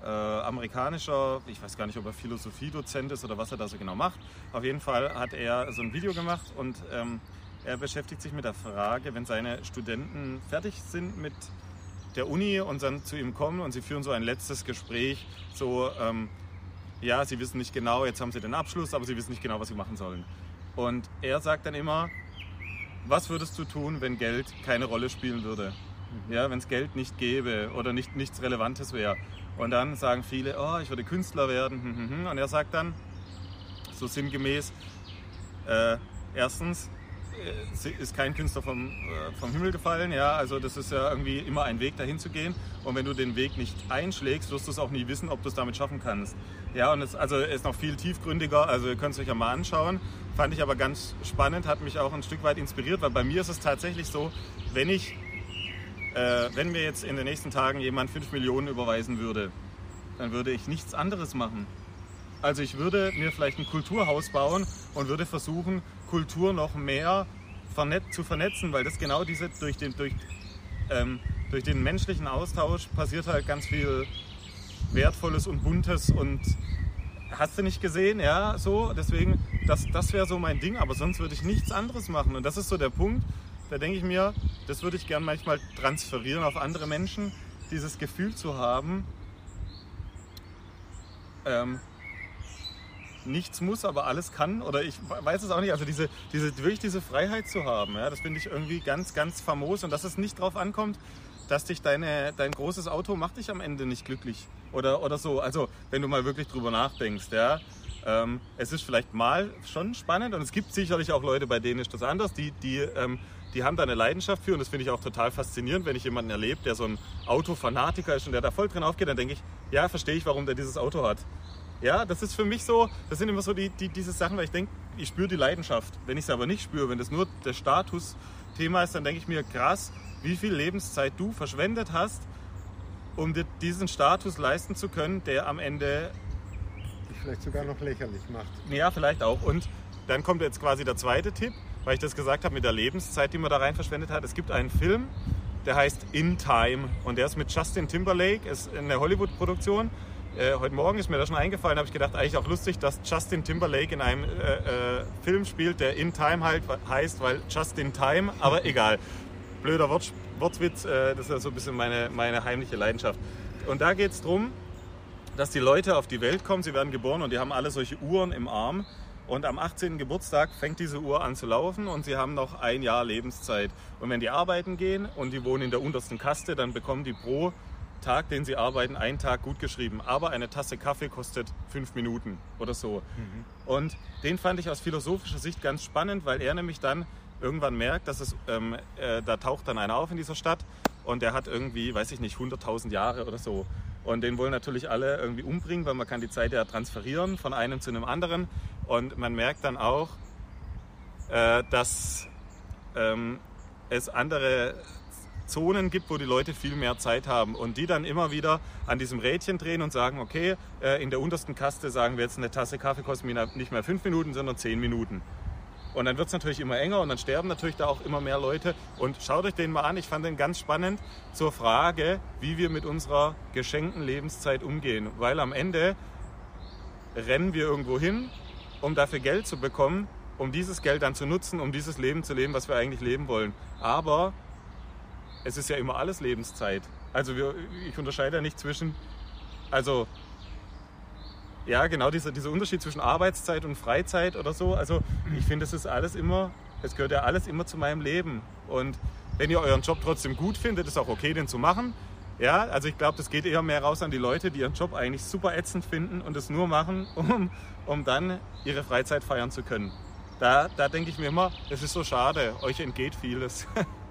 äh, amerikanischer, ich weiß gar nicht, ob er Philosophiedozent ist oder was er da so genau macht. Auf jeden Fall hat er so ein Video gemacht und ähm, er beschäftigt sich mit der Frage, wenn seine Studenten fertig sind mit der Uni und dann zu ihm kommen und sie führen so ein letztes Gespräch, so, ähm, ja, sie wissen nicht genau, jetzt haben sie den Abschluss, aber sie wissen nicht genau, was sie machen sollen. Und er sagt dann immer, was würdest du tun, wenn Geld keine Rolle spielen würde? Mhm. Ja, wenn es Geld nicht gäbe oder nicht, nichts Relevantes wäre. Und dann sagen viele, oh, ich würde Künstler werden. Hm, hm, hm. Und er sagt dann, so sinngemäß, äh, erstens, ist kein Künstler vom, äh, vom Himmel gefallen. Ja? Also das ist ja irgendwie immer ein Weg, dahin zu gehen. Und wenn du den Weg nicht einschlägst, wirst du es auch nie wissen, ob du es damit schaffen kannst. Ja, und es also ist noch viel tiefgründiger. Also ihr könnt es euch ja mal anschauen. Fand ich aber ganz spannend, hat mich auch ein Stück weit inspiriert, weil bei mir ist es tatsächlich so, wenn ich, äh, wenn mir jetzt in den nächsten Tagen jemand 5 Millionen überweisen würde, dann würde ich nichts anderes machen. Also ich würde mir vielleicht ein Kulturhaus bauen und würde versuchen, Kultur noch mehr zu vernetzen, weil das genau diese durch den, durch, ähm, durch den menschlichen Austausch passiert halt ganz viel Wertvolles und Buntes und hast du nicht gesehen, ja, so, deswegen, das, das wäre so mein Ding, aber sonst würde ich nichts anderes machen. Und das ist so der Punkt, da denke ich mir, das würde ich gern manchmal transferieren auf andere Menschen, dieses Gefühl zu haben, ähm, nichts muss, aber alles kann. Oder ich weiß es auch nicht. Also diese, diese, wirklich diese Freiheit zu haben, ja, das finde ich irgendwie ganz, ganz famos. Und dass es nicht darauf ankommt, dass dich deine, dein großes Auto macht dich am Ende nicht glücklich. Oder, oder so. Also wenn du mal wirklich drüber nachdenkst, ja. Ähm, es ist vielleicht mal schon spannend und es gibt sicherlich auch Leute, bei denen ist das anders, die, die, ähm, die haben da eine Leidenschaft für und das finde ich auch total faszinierend, wenn ich jemanden erlebe, der so ein Autofanatiker ist und der da voll drin aufgeht, dann denke ich, ja, verstehe ich, warum der dieses Auto hat. Ja, das ist für mich so, das sind immer so die, die diese Sachen, weil ich denke, ich spüre die Leidenschaft. Wenn ich es aber nicht spüre, wenn das nur das Statusthema ist, dann denke ich mir, krass, wie viel Lebenszeit du verschwendet hast, um dir diesen Status leisten zu können, der am Ende dich vielleicht sogar noch lächerlich macht. Ja, vielleicht auch. Und dann kommt jetzt quasi der zweite Tipp, weil ich das gesagt habe mit der Lebenszeit, die man da rein verschwendet hat. Es gibt einen Film, der heißt In Time und der ist mit Justin Timberlake, ist eine Hollywood-Produktion äh, heute Morgen ist mir das schon eingefallen, habe ich gedacht, eigentlich auch lustig, dass Justin Timberlake in einem äh, äh, Film spielt, der In Time halt heißt, weil Justin Time, aber egal. Blöder Wort, Wortwitz, äh, das ist ja so ein bisschen meine, meine heimliche Leidenschaft. Und da geht es darum, dass die Leute auf die Welt kommen, sie werden geboren und die haben alle solche Uhren im Arm. Und am 18. Geburtstag fängt diese Uhr an zu laufen und sie haben noch ein Jahr Lebenszeit. Und wenn die arbeiten gehen und die wohnen in der untersten Kaste, dann bekommen die pro Tag, den Sie arbeiten, einen Tag gut geschrieben. Aber eine Tasse Kaffee kostet fünf Minuten oder so. Mhm. Und den fand ich aus philosophischer Sicht ganz spannend, weil er nämlich dann irgendwann merkt, dass es, ähm, äh, da taucht dann einer auf in dieser Stadt und der hat irgendwie, weiß ich nicht, 100.000 Jahre oder so. Und den wollen natürlich alle irgendwie umbringen, weil man kann die Zeit ja transferieren von einem zu einem anderen. Und man merkt dann auch, äh, dass ähm, es andere Zonen gibt, wo die Leute viel mehr Zeit haben und die dann immer wieder an diesem Rädchen drehen und sagen, okay, äh, in der untersten Kaste sagen wir jetzt eine Tasse Kaffee kostet mir nicht mehr fünf Minuten, sondern zehn Minuten. Und dann wird es natürlich immer enger und dann sterben natürlich da auch immer mehr Leute. Und schaut euch den mal an, ich fand den ganz spannend zur Frage, wie wir mit unserer geschenkten Lebenszeit umgehen. Weil am Ende rennen wir irgendwo hin, um dafür Geld zu bekommen, um dieses Geld dann zu nutzen, um dieses Leben zu leben, was wir eigentlich leben wollen. Aber es ist ja immer alles Lebenszeit. Also wir, ich unterscheide ja nicht zwischen, also ja, genau dieser, dieser Unterschied zwischen Arbeitszeit und Freizeit oder so. Also ich finde, es ist alles immer, es gehört ja alles immer zu meinem Leben. Und wenn ihr euren Job trotzdem gut findet, ist auch okay, den zu machen. Ja, also ich glaube, das geht eher mehr raus an die Leute, die ihren Job eigentlich super ätzend finden und es nur machen, um, um dann ihre Freizeit feiern zu können. Da, da denke ich mir immer, es ist so schade, euch entgeht vieles.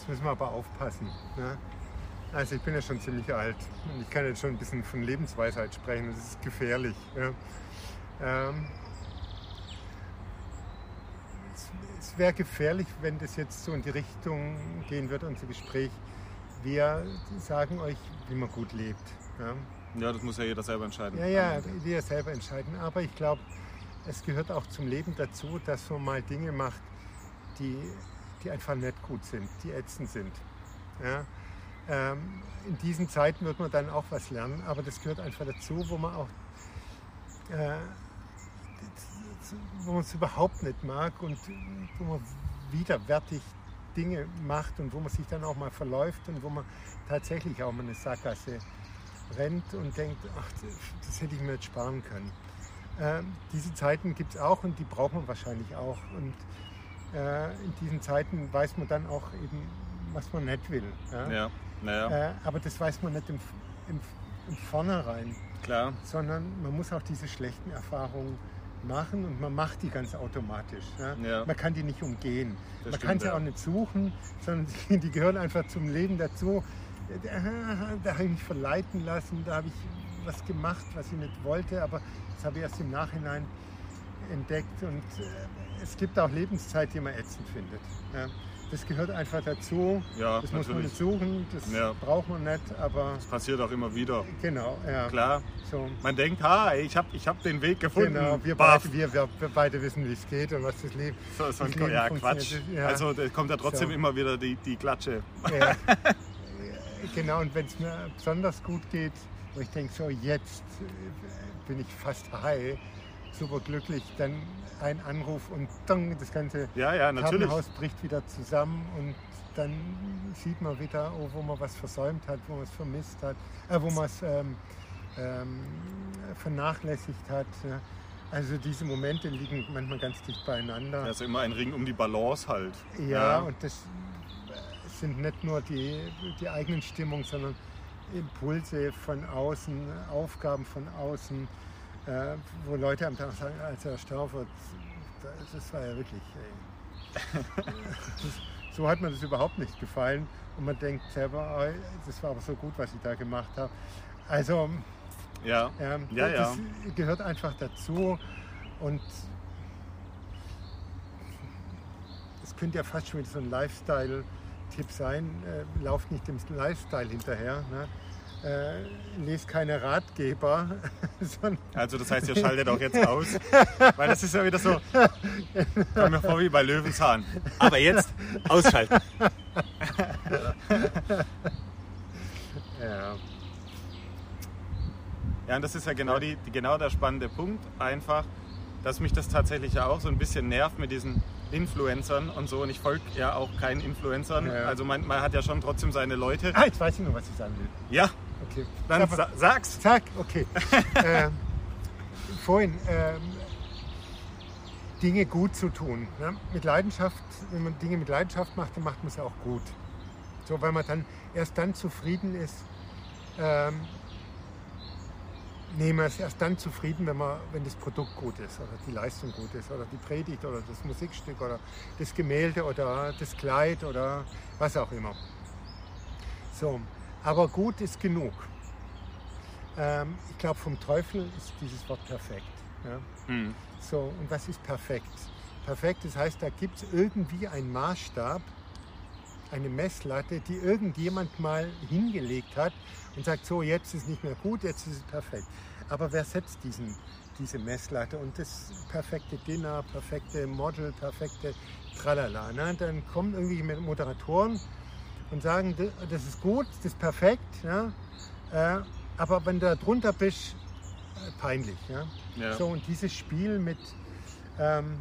Jetzt müssen wir aber aufpassen. Ne? Also ich bin ja schon ziemlich alt und ich kann jetzt schon ein bisschen von Lebensweisheit sprechen. Das ist gefährlich. Ja. Ähm, es, es wäre gefährlich, wenn das jetzt so in die Richtung gehen würde, unser Gespräch. Wir sagen euch, wie man gut lebt. Ja, ja das muss ja jeder selber entscheiden. Ja, ja, jeder selber entscheiden. Aber ich glaube, es gehört auch zum Leben dazu, dass man mal Dinge macht, die, die einfach nicht gut sind, die ätzend sind. Ja? Ähm, in diesen Zeiten wird man dann auch was lernen, aber das gehört einfach dazu, wo man auch äh, wo man es überhaupt nicht mag und wo man widerwärtig Dinge macht und wo man sich dann auch mal verläuft und wo man tatsächlich auch mal eine Sackgasse rennt und denkt, ach, das hätte ich mir jetzt sparen können. Äh, diese Zeiten gibt es auch und die braucht man wahrscheinlich auch. Und in diesen Zeiten weiß man dann auch eben, was man nicht will. Ja? ja. Naja. Äh, aber das weiß man nicht im, im, im Vornherein. Klar. Sondern man muss auch diese schlechten Erfahrungen machen und man macht die ganz automatisch. Ja? Ja. Man kann die nicht umgehen. Das man stimmt, kann sie ja. auch nicht suchen, sondern die, die, gehören einfach zum Leben dazu. Da habe ich mich verleiten lassen, da habe ich was gemacht, was ich nicht wollte, aber das habe ich erst im Nachhinein entdeckt. Und äh, es gibt auch Lebenszeit, die man ätzend findet. Ja? das gehört einfach dazu. Ja, das natürlich. muss man nicht suchen, das ja. braucht man nicht, aber. Das passiert auch immer wieder. Genau, ja. Klar. So. Man denkt, ha, ich habe ich hab den Weg gefunden. Genau, wir beide, wir, wir, beide wissen, wie es geht und was das Leben, so, so Leben Ja, Quatsch. Ja. Also da kommt ja trotzdem so. immer wieder die, die Klatsche. Ja. genau, und wenn es mir besonders gut geht, wo ich denke, so jetzt äh, bin ich fast high, super glücklich, dann ein Anruf und dann das ganze ja, ja, Kartenhaus bricht wieder zusammen und dann sieht man wieder, oh, wo man was versäumt hat, wo man es vermisst hat, äh, wo man es ähm, ähm, vernachlässigt hat. Also diese Momente liegen manchmal ganz dicht beieinander. Also immer ein Ring um die Balance halt. Ja, ja. und das sind nicht nur die, die eigenen Stimmungen, sondern Impulse von außen, Aufgaben von außen, äh, wo Leute am Tag sagen, als er starb, das war ja wirklich, so hat mir das überhaupt nicht gefallen. Und man denkt selber, das war aber so gut, was ich da gemacht habe. Also, ja. Ähm, ja, das ja. gehört einfach dazu. Und es könnte ja fast schon so ein Lifestyle-Tipp sein. Äh, lauft nicht dem Lifestyle hinterher. Ne? Äh, lese keine Ratgeber. also das heißt, ihr schaltet auch jetzt aus, weil das ist ja wieder so, kommt mir vor wie bei Löwenzahn. Aber jetzt ausschalten. ja. Ja, und das ist ja genau, die, genau der spannende Punkt, einfach, dass mich das tatsächlich ja auch so ein bisschen nervt mit diesen Influencern und so. Und ich folge ja auch keinen Influencern. Ja. Also man, man, hat ja schon trotzdem seine Leute. Ah, jetzt weiß ich nur, was ich sagen will. Ja, Okay. Dann sa sag's. Sag, okay. ähm, vorhin, ähm, Dinge gut zu tun. Ne? Mit Leidenschaft, wenn man Dinge mit Leidenschaft macht, dann macht man es auch gut. So, weil man dann erst dann zufrieden ist, ähm, nee, man ist erst dann zufrieden, wenn, man, wenn das Produkt gut ist oder die Leistung gut ist oder die Predigt oder das Musikstück oder das Gemälde oder das Kleid oder was auch immer. So, aber gut ist genug. Ähm, ich glaube, vom Teufel ist dieses Wort perfekt. Ja? Mhm. So, und was ist perfekt? Perfekt, das heißt, da gibt es irgendwie einen Maßstab, eine Messlatte, die irgendjemand mal hingelegt hat und sagt, so, jetzt ist nicht mehr gut, jetzt ist es perfekt. Aber wer setzt diesen, diese Messlatte und das perfekte Dinner, perfekte Model, perfekte Tralala? Ne? Dann kommen irgendwie Moderatoren und sagen, das ist gut, das ist perfekt, ja? Äh, aber wenn du da drunter bist, äh, peinlich. Ja? ja? So, und dieses Spiel mit ähm,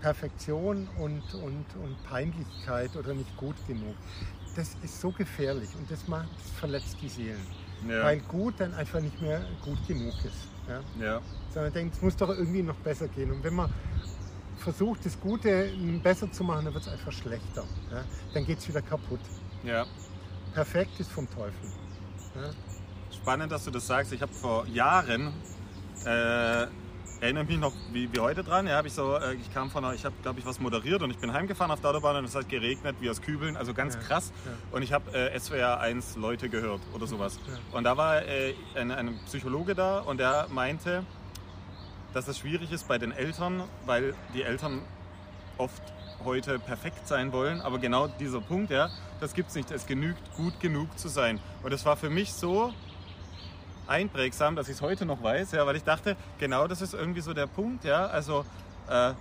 Perfektion und, und, und Peinlichkeit oder nicht gut genug, das ist so gefährlich und das, macht, das verletzt die Seelen. Ja. Weil gut dann einfach nicht mehr gut genug ist. Ja? ja. Sondern denkt, es muss doch irgendwie noch besser gehen. Und wenn man versucht, das Gute besser zu machen, dann wird es einfach schlechter. Ja? Dann geht es wieder kaputt. Ja. Perfekt ist vom Teufel. Ja? Spannend, dass du das sagst. Ich habe vor Jahren äh, erinnere mich noch wie, wie heute dran. Ja, ich, so, äh, ich kam von ich habe glaube ich was moderiert und ich bin heimgefahren auf der Autobahn und es hat geregnet wie aus Kübeln, also ganz ja, krass. Ja. Und ich habe äh, SWR 1 Leute gehört oder sowas. Und da war äh, ein, ein Psychologe da und der meinte, dass es schwierig ist bei den Eltern, weil die Eltern oft heute perfekt sein wollen, aber genau dieser Punkt, ja, das gibt es nicht. Es genügt, gut genug zu sein. Und das war für mich so einprägsam, dass ich es heute noch weiß, ja, weil ich dachte, genau das ist irgendwie so der Punkt, ja, also äh,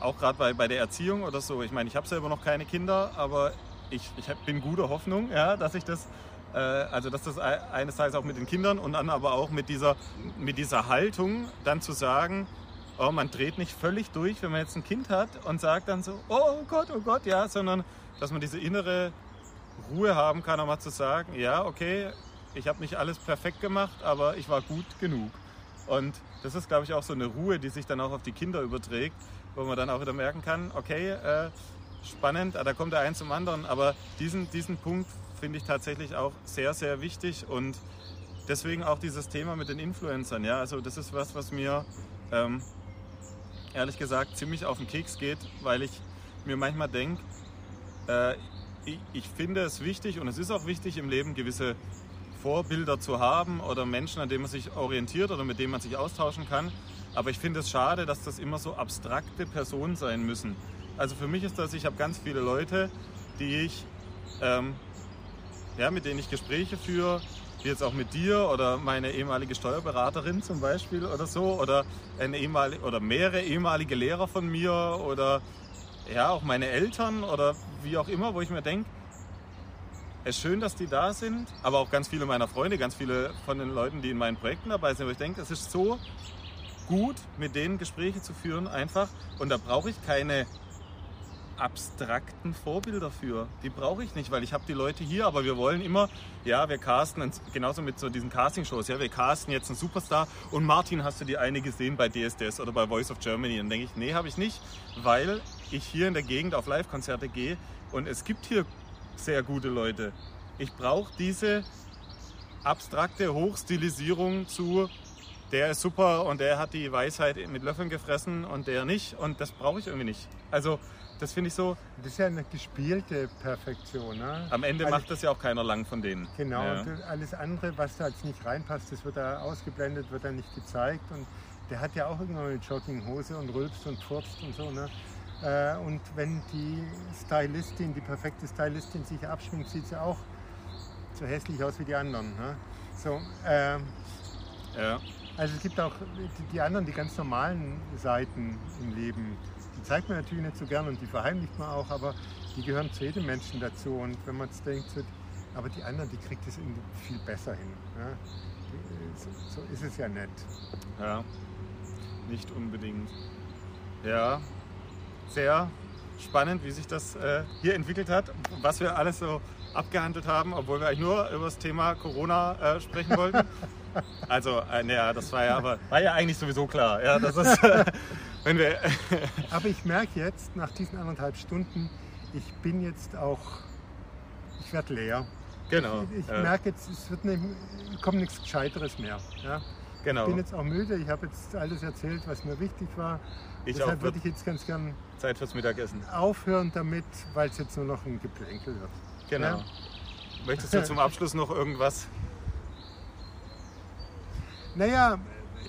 auch gerade bei, bei der Erziehung oder so. Ich meine, ich habe selber noch keine Kinder, aber ich, ich bin guter Hoffnung, ja, dass ich das, äh, also dass das eines Tages auch mit den Kindern und dann aber auch mit dieser, mit dieser Haltung dann zu sagen, oh, man dreht nicht völlig durch, wenn man jetzt ein Kind hat und sagt dann so, oh Gott, oh Gott, ja, sondern dass man diese innere Ruhe haben kann, auch mal zu sagen, ja, okay, ich habe nicht alles perfekt gemacht, aber ich war gut genug. Und das ist, glaube ich, auch so eine Ruhe, die sich dann auch auf die Kinder überträgt, wo man dann auch wieder merken kann, okay, äh, spannend, ah, da kommt der ein zum anderen. Aber diesen, diesen Punkt finde ich tatsächlich auch sehr, sehr wichtig und deswegen auch dieses Thema mit den Influencern. Ja, also das ist was, was mir ähm, ehrlich gesagt ziemlich auf den Keks geht, weil ich mir manchmal denke, äh, ich, ich finde es wichtig und es ist auch wichtig im Leben gewisse Vorbilder zu haben oder Menschen, an denen man sich orientiert oder mit denen man sich austauschen kann. Aber ich finde es schade, dass das immer so abstrakte Personen sein müssen. Also für mich ist das, ich habe ganz viele Leute, die ich, ähm, ja, mit denen ich Gespräche führe, wie jetzt auch mit dir oder meine ehemalige Steuerberaterin zum Beispiel oder so oder eine ehemalige oder mehrere ehemalige Lehrer von mir oder ja auch meine Eltern oder wie auch immer, wo ich mir denke, es ist schön, dass die da sind, aber auch ganz viele meiner Freunde, ganz viele von den Leuten, die in meinen Projekten dabei sind, wo ich denke, es ist so gut, mit denen Gespräche zu führen, einfach. Und da brauche ich keine abstrakten Vorbilder für. Die brauche ich nicht, weil ich habe die Leute hier, aber wir wollen immer, ja, wir casten, genauso mit so diesen Casting-Shows, ja, wir casten jetzt einen Superstar und Martin, hast du die eine gesehen bei DSDS oder bei Voice of Germany? Dann denke ich, nee, habe ich nicht, weil ich hier in der Gegend auf Live-Konzerte gehe und es gibt hier sehr gute Leute. Ich brauche diese abstrakte Hochstilisierung zu, der ist super und der hat die Weisheit mit Löffeln gefressen und der nicht und das brauche ich irgendwie nicht. Also das finde ich so. Das ist ja eine gespielte Perfektion. Ne? Am Ende also, macht das ja auch keiner lang von denen. Genau, ja. alles andere, was da jetzt nicht reinpasst, das wird da ausgeblendet, wird da nicht gezeigt. Und der hat ja auch irgendwann eine Jogginghose und rülpst und furzt und so. Ne? Äh, und wenn die Stylistin, die perfekte Stylistin sich abschminkt, sieht sie auch so hässlich aus wie die anderen. Ne? So, äh, ja. Also es gibt auch die, anderen, die ganz normalen Seiten im Leben. Zeigt man natürlich nicht so gern und die verheimlicht man auch, aber die gehören zu jedem Menschen dazu. Und wenn man es denkt, so, aber die anderen, die kriegt es viel besser hin. Ne? So, so ist es ja nett. Ja, nicht unbedingt. Ja, sehr spannend, wie sich das äh, hier entwickelt hat, was wir alles so abgehandelt haben, obwohl wir eigentlich nur über das Thema Corona äh, sprechen wollten. Also, äh, naja, das war ja aber war ja eigentlich sowieso klar. Ja, das ist, wenn wir aber ich merke jetzt nach diesen anderthalb Stunden, ich bin jetzt auch, ich werde leer. Genau. Ich, ich merke jetzt, es wird nicht, kommt nichts Gescheiteres mehr. Ja? Genau. Ich bin jetzt auch müde. Ich habe jetzt alles erzählt, was mir wichtig war. Ich Deshalb würde ich jetzt ganz gern Zeit fürs Mittagessen. Aufhören damit, weil es jetzt nur noch ein Geplänkel wird. Genau. Ja? Möchtest du zum Abschluss noch irgendwas? Naja,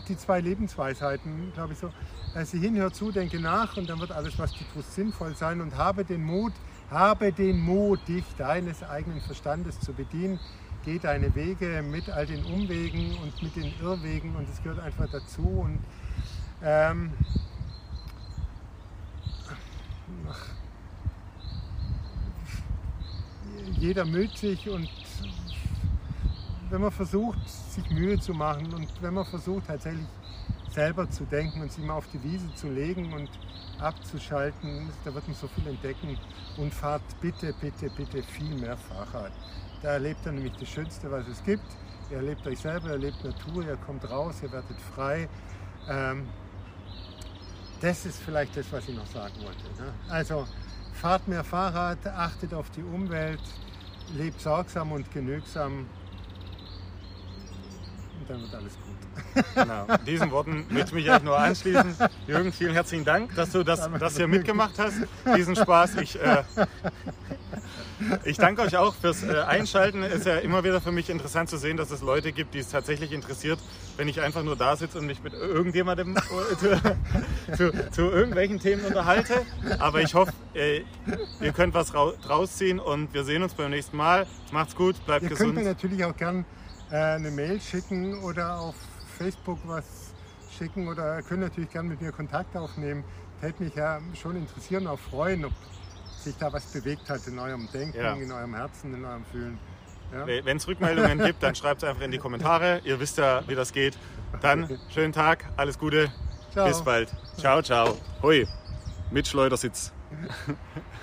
die zwei Lebensweisheiten, glaube ich so. Also hin, hör zu, denke nach und dann wird alles, was du tust, sinnvoll sein und habe den Mut, habe den Mut, dich deines eigenen Verstandes zu bedienen. geh deine Wege mit all den Umwegen und mit den Irrwegen und es gehört einfach dazu. Und ähm, jeder müht sich und wenn man versucht, sich Mühe zu machen und wenn man versucht, tatsächlich selber zu denken und sich mal auf die Wiese zu legen und abzuschalten, da wird man so viel entdecken und fahrt bitte, bitte, bitte viel mehr Fahrrad. Da erlebt ihr nämlich das Schönste, was es gibt. Ihr erlebt euch selber, ihr erlebt Natur, ihr kommt raus, ihr werdet frei. Ähm, das ist vielleicht das, was ich noch sagen wollte. Ne? Also fahrt mehr Fahrrad, achtet auf die Umwelt, lebt sorgsam und genügsam und dann wird alles gut. Genau. Diesen Worten möchte ich mich eigentlich nur anschließen. Jürgen, vielen herzlichen Dank, dass du das, das hier mitgemacht hast, diesen Spaß. Ich, äh, ich danke euch auch fürs äh, Einschalten. Es ist ja immer wieder für mich interessant zu sehen, dass es Leute gibt, die es tatsächlich interessiert, wenn ich einfach nur da sitze und mich mit irgendjemandem äh, zu, zu, zu, irgendwelchen Themen unterhalte. Aber ich hoffe, äh, ihr könnt was draus ziehen und wir sehen uns beim nächsten Mal. Macht's gut, bleibt ihr gesund. Ihr könnt mir natürlich auch gern äh, eine Mail schicken oder auf Facebook was schicken oder können natürlich gerne mit mir Kontakt aufnehmen. Hätte mich ja schon interessieren, auch freuen, ob sich da was bewegt hat in eurem Denken, ja. in eurem Herzen, in eurem Fühlen. Ja? Wenn es Rückmeldungen gibt, dann schreibt es einfach in die Kommentare. Ihr wisst ja, wie das geht. Dann schönen Tag, alles Gute, ciao. bis bald. Ciao, ciao. Hui, mit Schleudersitz.